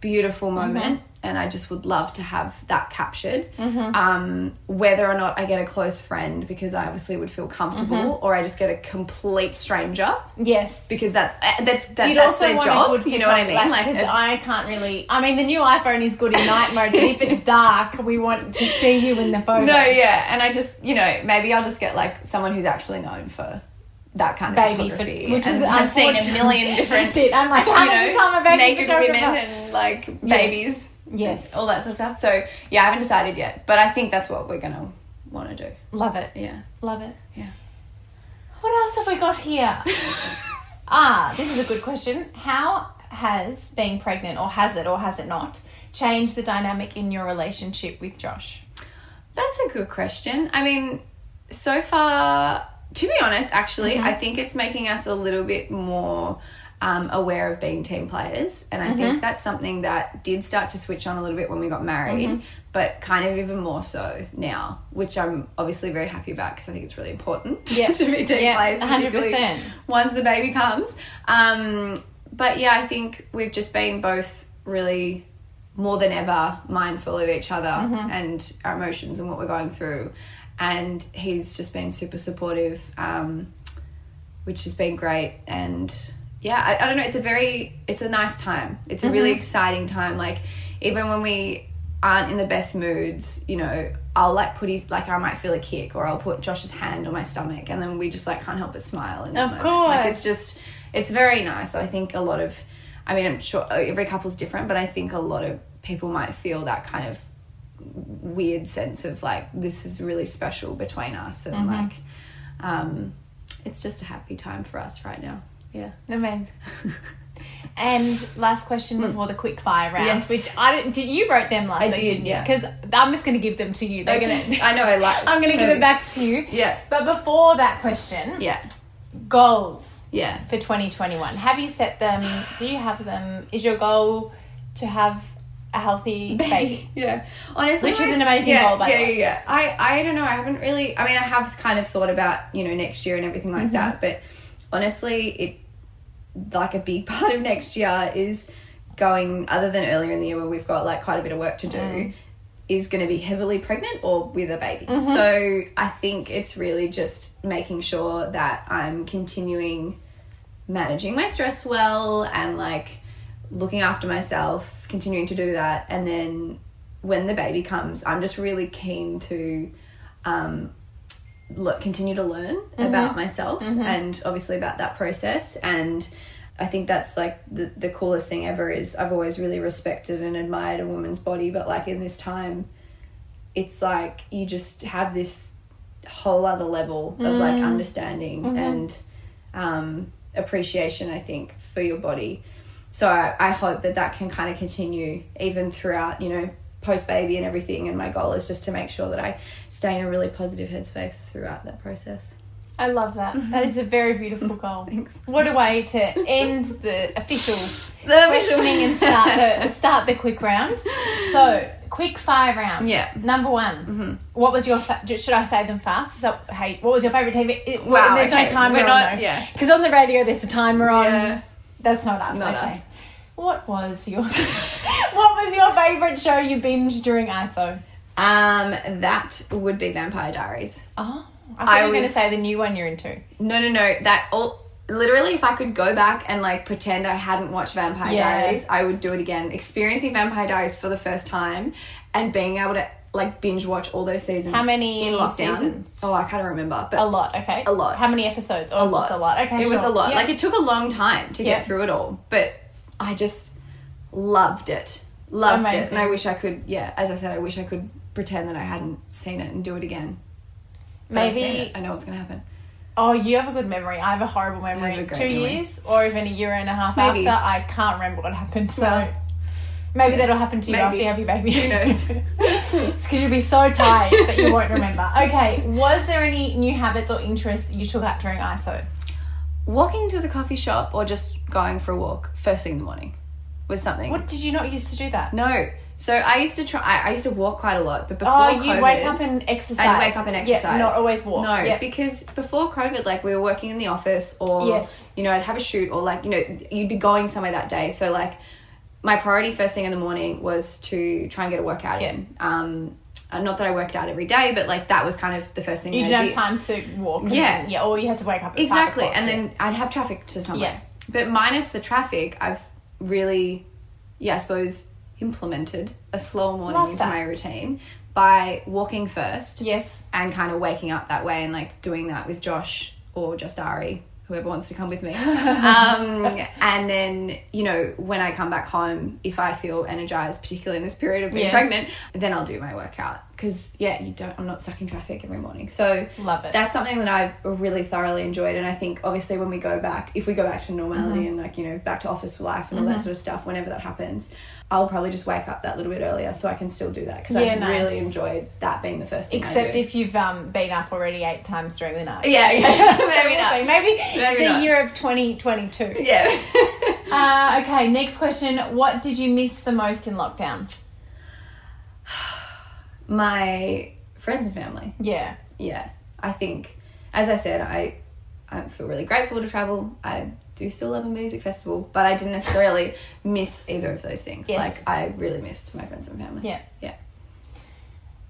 Speaker 3: beautiful
Speaker 1: Mm-hmm.
Speaker 3: And i just would love to have that captured
Speaker 1: Mm-hmm.
Speaker 3: um, whether or not i get a close friend because i obviously would feel comfortable
Speaker 1: Mm-hmm.
Speaker 3: or i just get a complete stranger
Speaker 1: Yes.
Speaker 3: because that uh, that's that, that's their job you know what i mean like,
Speaker 1: because
Speaker 3: if-
Speaker 1: I can't really. I mean, the new iPhone is good in night mode, but if it's dark, we want to see you in the photo.
Speaker 3: no yeah and i just you know maybe i'll just get like someone who's actually known for that kind of
Speaker 1: baby,
Speaker 3: photography
Speaker 1: for, which is
Speaker 3: I've seen a million different
Speaker 1: I'm like, how
Speaker 3: you know,
Speaker 1: you become a baby
Speaker 3: naked
Speaker 1: photographer?
Speaker 3: women and like
Speaker 1: Yes.
Speaker 3: babies,
Speaker 1: Yes,
Speaker 3: all that sort of stuff. So yeah, I haven't decided yet, but I think that's what we're gonna want to do.
Speaker 1: love it,
Speaker 3: Yeah,
Speaker 1: love it.
Speaker 3: yeah.
Speaker 1: What else have we got here? ah, this is a good question. How has being pregnant, or has it, or has it not, changed the dynamic in your relationship with Josh?
Speaker 3: That's a good question. I mean, so far, to be honest, actually,
Speaker 1: Mm-hmm.
Speaker 3: I think it's making us a little bit more. Um, aware of being team players, and I
Speaker 1: Mm-hmm.
Speaker 3: think that's something that did start to switch on a little bit when we got married,
Speaker 1: Mm-hmm.
Speaker 3: but kind of even more so now, which I'm obviously very happy about because I think it's really important
Speaker 1: Yeah.
Speaker 3: to be team
Speaker 1: Yeah,
Speaker 3: players,
Speaker 1: 100%.
Speaker 3: particularly once the baby comes. Um, but yeah, I think we've just been both really more than ever mindful of each other and our emotions and what we're going through. And he's just been super supportive, um, which has been great. And yeah, I, I don't know. It's a very, it's a nice time. It's a really exciting time. Like even when we aren't in the best moods, you know, I'll like put his like I might feel a kick or I'll put Josh's hand on my stomach and then we just like can't help but smile. In that
Speaker 1: Of
Speaker 3: moment. like
Speaker 1: course.
Speaker 3: it's just it's very nice. I think a lot of, I mean, I'm sure every couple's different, but I think a lot of people might feel that kind of weird sense of like this is really special between us and
Speaker 1: Mm-hmm.
Speaker 3: like, um, it's just a happy time for us right now. Yeah.
Speaker 1: Amazing. and last question before the quick fire round,
Speaker 3: Hmm. Yes.
Speaker 1: which I didn't. Did you wrote them last
Speaker 3: I
Speaker 1: week?
Speaker 3: did,
Speaker 1: didn't
Speaker 3: yeah.
Speaker 1: Because I'm just going to give them to you. They're going to.
Speaker 3: I know. I like.
Speaker 1: I'm going to give it back to you.
Speaker 3: Yeah.
Speaker 1: But before that question,
Speaker 3: Yeah.
Speaker 1: goals
Speaker 3: Yeah.
Speaker 1: for 2021. Have you set them? Do you have them? Is your goal to have a healthy baby?
Speaker 3: Yeah, honestly,
Speaker 1: Which is an amazing
Speaker 3: yeah,
Speaker 1: goal, by the
Speaker 3: yeah,
Speaker 1: way.
Speaker 3: Yeah, yeah. I, I don't know. I haven't really. I mean, I have kind of thought about you know next year and everything
Speaker 1: Mm-hmm.
Speaker 3: like that, but honestly, it like a big part of next year is going. Other than earlier in the year where we've got like quite a bit of work to do.
Speaker 1: Mm.
Speaker 3: Is going to be heavily pregnant or with a baby.
Speaker 1: Mm-hmm.
Speaker 3: So I think it's really just making sure that I'm continuing managing my stress well and like looking after myself, continuing to do that. And then when the baby comes, I'm just really keen to um, look, continue to learn about mm-hmm. myself mm-hmm. and obviously about that process. And I think that's like the, the coolest thing ever is I've always really respected and admired a woman's body, but like in this time, it's like you just have this whole other level of like mm. understanding mm-hmm. and um, appreciation, I think, for your body. So I, I hope that that can kind of continue even throughout, you know, post baby and everything. And my goal is just to make sure that I stay in a really positive headspace throughout that process.
Speaker 1: I love that. Mm-hmm. That is a very beautiful goal.
Speaker 3: Thanks.
Speaker 1: What a way to end the official questioning and start the start the quick round. So, quick fire round.
Speaker 3: Yeah.
Speaker 1: Number one. Mm-hmm. What was your? Fa- should I say them fast? So, hey, what was your favorite TV? It,
Speaker 3: Wow,
Speaker 1: There's
Speaker 3: okay.
Speaker 1: no timer
Speaker 3: We're
Speaker 1: on
Speaker 3: not- yeah.
Speaker 1: Because on the radio there's a timer on.
Speaker 3: Yeah.
Speaker 1: That's not us.
Speaker 3: Not
Speaker 1: okay.
Speaker 3: us.
Speaker 1: What was your What was your favorite show you binged during ISO?
Speaker 3: Um, that would be Vampire Diaries.
Speaker 1: Oh, I thought
Speaker 3: I
Speaker 1: you were going to say the new one you're into.
Speaker 3: No, no, no. That all literally, if I could go back and like pretend I hadn't watched Vampire
Speaker 1: Yeah.
Speaker 3: Diaries, I would do it again. Experiencing Vampire Diaries for the first time and being able to like binge watch all those seasons.
Speaker 1: How many
Speaker 3: in lockdown?
Speaker 1: seasons?
Speaker 3: Oh, I can't remember, but
Speaker 1: A lot, okay.
Speaker 3: A lot.
Speaker 1: How many episodes? Or
Speaker 3: a lot.
Speaker 1: Just a lot. Okay.
Speaker 3: It was a lot.
Speaker 1: Yeah.
Speaker 3: Like it took a long time to
Speaker 1: Yeah.
Speaker 3: get through it all, but I just loved it. Loved it. And I wish I could, yeah, as I said, I wish I could pretend that I hadn't seen it and do it again. But
Speaker 1: Maybe
Speaker 3: it. I know what's going to happen.
Speaker 1: Oh, you have a good memory. I have a horrible memory.
Speaker 3: A
Speaker 1: Two
Speaker 3: memory.
Speaker 1: years or even a year and a half
Speaker 3: Maybe.
Speaker 1: after, I can't remember what happened. So
Speaker 3: Well,
Speaker 1: maybe that'll happen to you
Speaker 3: maybe.
Speaker 1: after you have your baby.
Speaker 3: Who knows?
Speaker 1: it's because you'll be so tired that you won't remember. Okay, was there any new habits or interests you took up during ISO?
Speaker 3: Walking to the coffee shop or just going for a walk first thing in the morning was something.
Speaker 1: What did you not used to do that?
Speaker 3: No. So I used to try. I, I used to walk quite a lot, but before
Speaker 1: Oh, you
Speaker 3: COVID,
Speaker 1: wake up and exercise.
Speaker 3: I'd wake up and exercise.
Speaker 1: Yeah, not always walk.
Speaker 3: No,
Speaker 1: Yeah.
Speaker 3: because before COVID, like we were working in the office, or
Speaker 1: Yes.
Speaker 3: you know, I'd have a shoot, or like you know, you'd be going somewhere that day. So like, my priority first thing in the morning was to try and get a workout
Speaker 1: Yeah.
Speaker 3: in. Um, uh, not that I worked out every day, but like that was kind of the first thing
Speaker 1: you
Speaker 3: I
Speaker 1: didn't
Speaker 3: did.
Speaker 1: have time to walk. and-
Speaker 3: Yeah.
Speaker 1: yeah, or you had to wake up
Speaker 3: Exactly, and then I'd have traffic to somewhere.
Speaker 1: Yeah.
Speaker 3: But minus the traffic, I've really, yeah, I suppose implemented a slower morning
Speaker 1: Love
Speaker 3: into
Speaker 1: that.
Speaker 3: my routine by walking first
Speaker 1: yes,
Speaker 3: and kind of waking up that way and like doing that with Josh or just Ari, whoever wants to come with me. um, and then, you know, when I come back home, if I feel energized, particularly in this period of being
Speaker 1: Yes.
Speaker 3: pregnant, then I'll do my workout. Because, yeah, you don't, I'm not stuck in traffic every morning. So,
Speaker 1: love it.
Speaker 3: that's something that I've really thoroughly enjoyed. And I think, obviously, when we go back, if we go back to normality
Speaker 1: Mm-hmm.
Speaker 3: and like, you know, back to office life and all that sort of stuff, whenever that happens, I'll probably just wake up that little bit earlier so I can still do that. Because
Speaker 1: Yeah,
Speaker 3: I've
Speaker 1: nice.
Speaker 3: really enjoyed that being the first thing I
Speaker 1: Except if you've um, been up already eight times during the night.
Speaker 3: Yeah, yeah. Maybe not.
Speaker 1: Maybe,
Speaker 3: Maybe
Speaker 1: the
Speaker 3: not.
Speaker 1: year of 2022.
Speaker 3: Yeah.
Speaker 1: Uh, okay, next question. What did you miss the most in lockdown?
Speaker 3: My friends and family.
Speaker 1: Yeah.
Speaker 3: Yeah. I think, as I said, I I feel really grateful to travel. I do still love a music festival, but I didn't necessarily miss either of those things.
Speaker 1: Yes.
Speaker 3: Like I really missed my friends and family.
Speaker 1: Yeah.
Speaker 3: Yeah.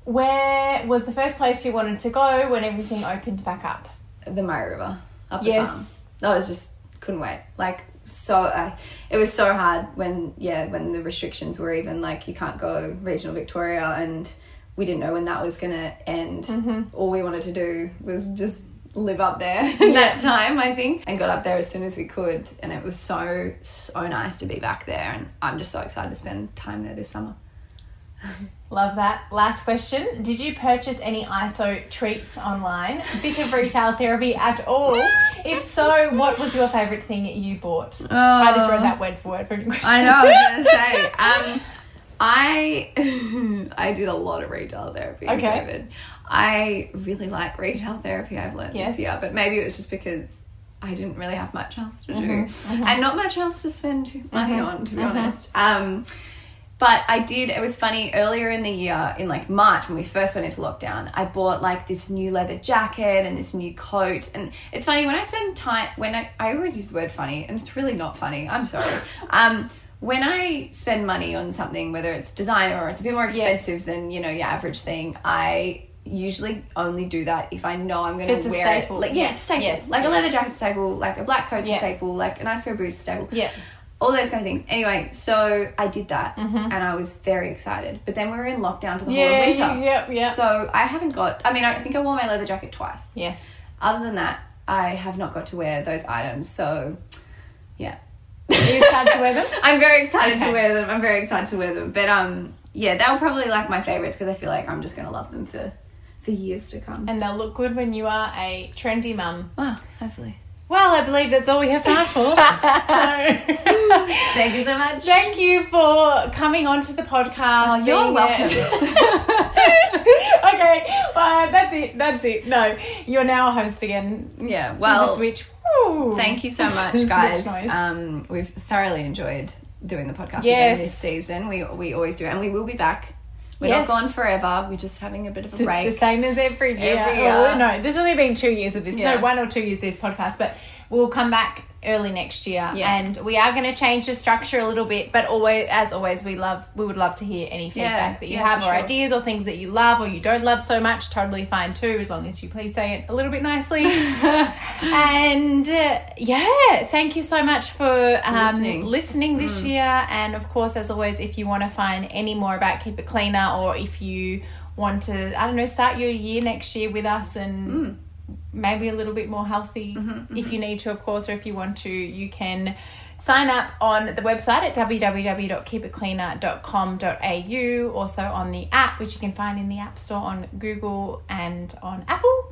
Speaker 1: Where was the first place you wanted to go when everything opened back up?
Speaker 3: The Murray River up the
Speaker 1: Yes.
Speaker 3: farm. I was just couldn't wait. Like so, I, it was so hard when yeah when the restrictions were even like you can't go regional Victoria and we didn't know when that was gonna end.
Speaker 1: Mm-hmm.
Speaker 3: All we wanted to do was just live up there in that time I think and got up there as soon as we could and it was so so nice to be back there and I'm just so excited to spend time there this summer.
Speaker 1: Love that. Last question. Did you purchase any ISO treats online? Bit of retail therapy at all? If so, what was your favourite thing you bought? I just read that word for word from your question.
Speaker 3: I know. I was gonna say. Um, I I did a lot of retail therapy. in
Speaker 1: Okay.
Speaker 3: I really like retail therapy. I've learned
Speaker 1: Yes.
Speaker 3: this year, but maybe it was just because I didn't really have much else to do,
Speaker 1: Mm-hmm,
Speaker 3: and not much else to spend money on, to be honest. Um, but I did. It was funny earlier in the year, in like March when we first went into lockdown. I bought like this new leather jacket and this new coat. And it's funny when I spend time when I, I always use the word funny, and it's really not funny. I'm sorry. um, when I spend money on something, whether it's designer or it's a bit more expensive than you know your average thing, I usually only do that if I know I'm going to
Speaker 1: a
Speaker 3: wear
Speaker 1: staple.
Speaker 3: it. Like yeah, it's a staple.
Speaker 1: Yes,
Speaker 3: like a leather jacket's a staple. Like a black coat's
Speaker 1: Yeah.
Speaker 3: a staple. Like a nice pair of boots staple
Speaker 1: Yeah.
Speaker 3: all those kind of things. Anyway, so I did that
Speaker 1: Mm-hmm.
Speaker 3: and I was very excited. But then we were in lockdown for the whole of winter.
Speaker 1: yeah, yeah, yeah.
Speaker 3: So I haven't got, I mean, I think I wore my leather jacket twice.
Speaker 1: Yes.
Speaker 3: Other than that, I have not got to wear those items. So yeah.
Speaker 1: Are you excited to wear them?
Speaker 3: I'm very excited
Speaker 1: Okay.
Speaker 3: to wear them. I'm very excited to wear them. But um, yeah, they were probably like my favorites because I feel like I'm just going to love them for, for years to come.
Speaker 1: And they'll look good when you are a trendy mum.
Speaker 3: Well, hopefully.
Speaker 1: Well, I believe that's all we have time for. so,
Speaker 3: Thank you so much.
Speaker 1: thank you for coming onto the podcast.
Speaker 3: Oh, you're welcome.
Speaker 1: okay, well, that's it. That's it. No, you're now a host again.
Speaker 3: yeah, well.
Speaker 1: switch. Woo.
Speaker 3: Thank you so much, guys. Um, we've thoroughly enjoyed doing the podcast
Speaker 1: Yes.
Speaker 3: again this season. We we always do, and we will be back. We're
Speaker 1: Yes.
Speaker 3: not gone forever. We're just having a bit of a break.
Speaker 1: the same as every year.
Speaker 3: Every
Speaker 1: Oh,
Speaker 3: year.
Speaker 1: no, there's only been two years of this.
Speaker 3: Yeah.
Speaker 1: No, one or two years of this podcast, but we'll come back early next year,
Speaker 3: Yeah.
Speaker 1: and we are going to change the structure a little bit. But always, as always, we love we would love to hear any feedback that you
Speaker 3: yeah,
Speaker 1: have or
Speaker 3: sure.
Speaker 1: ideas or things that you love or you don't love so much. Totally fine too, as long as you please say it a little bit nicely. and uh, yeah, thank you so much for um,
Speaker 3: Listening.
Speaker 1: listening
Speaker 3: Mm.
Speaker 1: this year. And of course, as always, if you want to find any more about Keep It Cleaner or if you want to, I don't know, start your year next year with us and maybe a little bit more healthy if you need to, of course, or if you want to, you can sign up on the website at www.keepitcleaner.com.au, also on the app, which you can find in the App Store on Google and on Apple.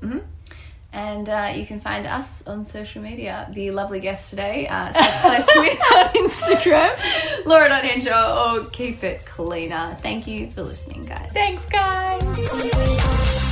Speaker 3: And uh, you can find us on social media. The lovely guest today, uh, Steph Claire Smith on Instagram, Laura.Henshaw, or Keep It Cleaner. Thank you for listening, guys.
Speaker 1: Thanks, guys.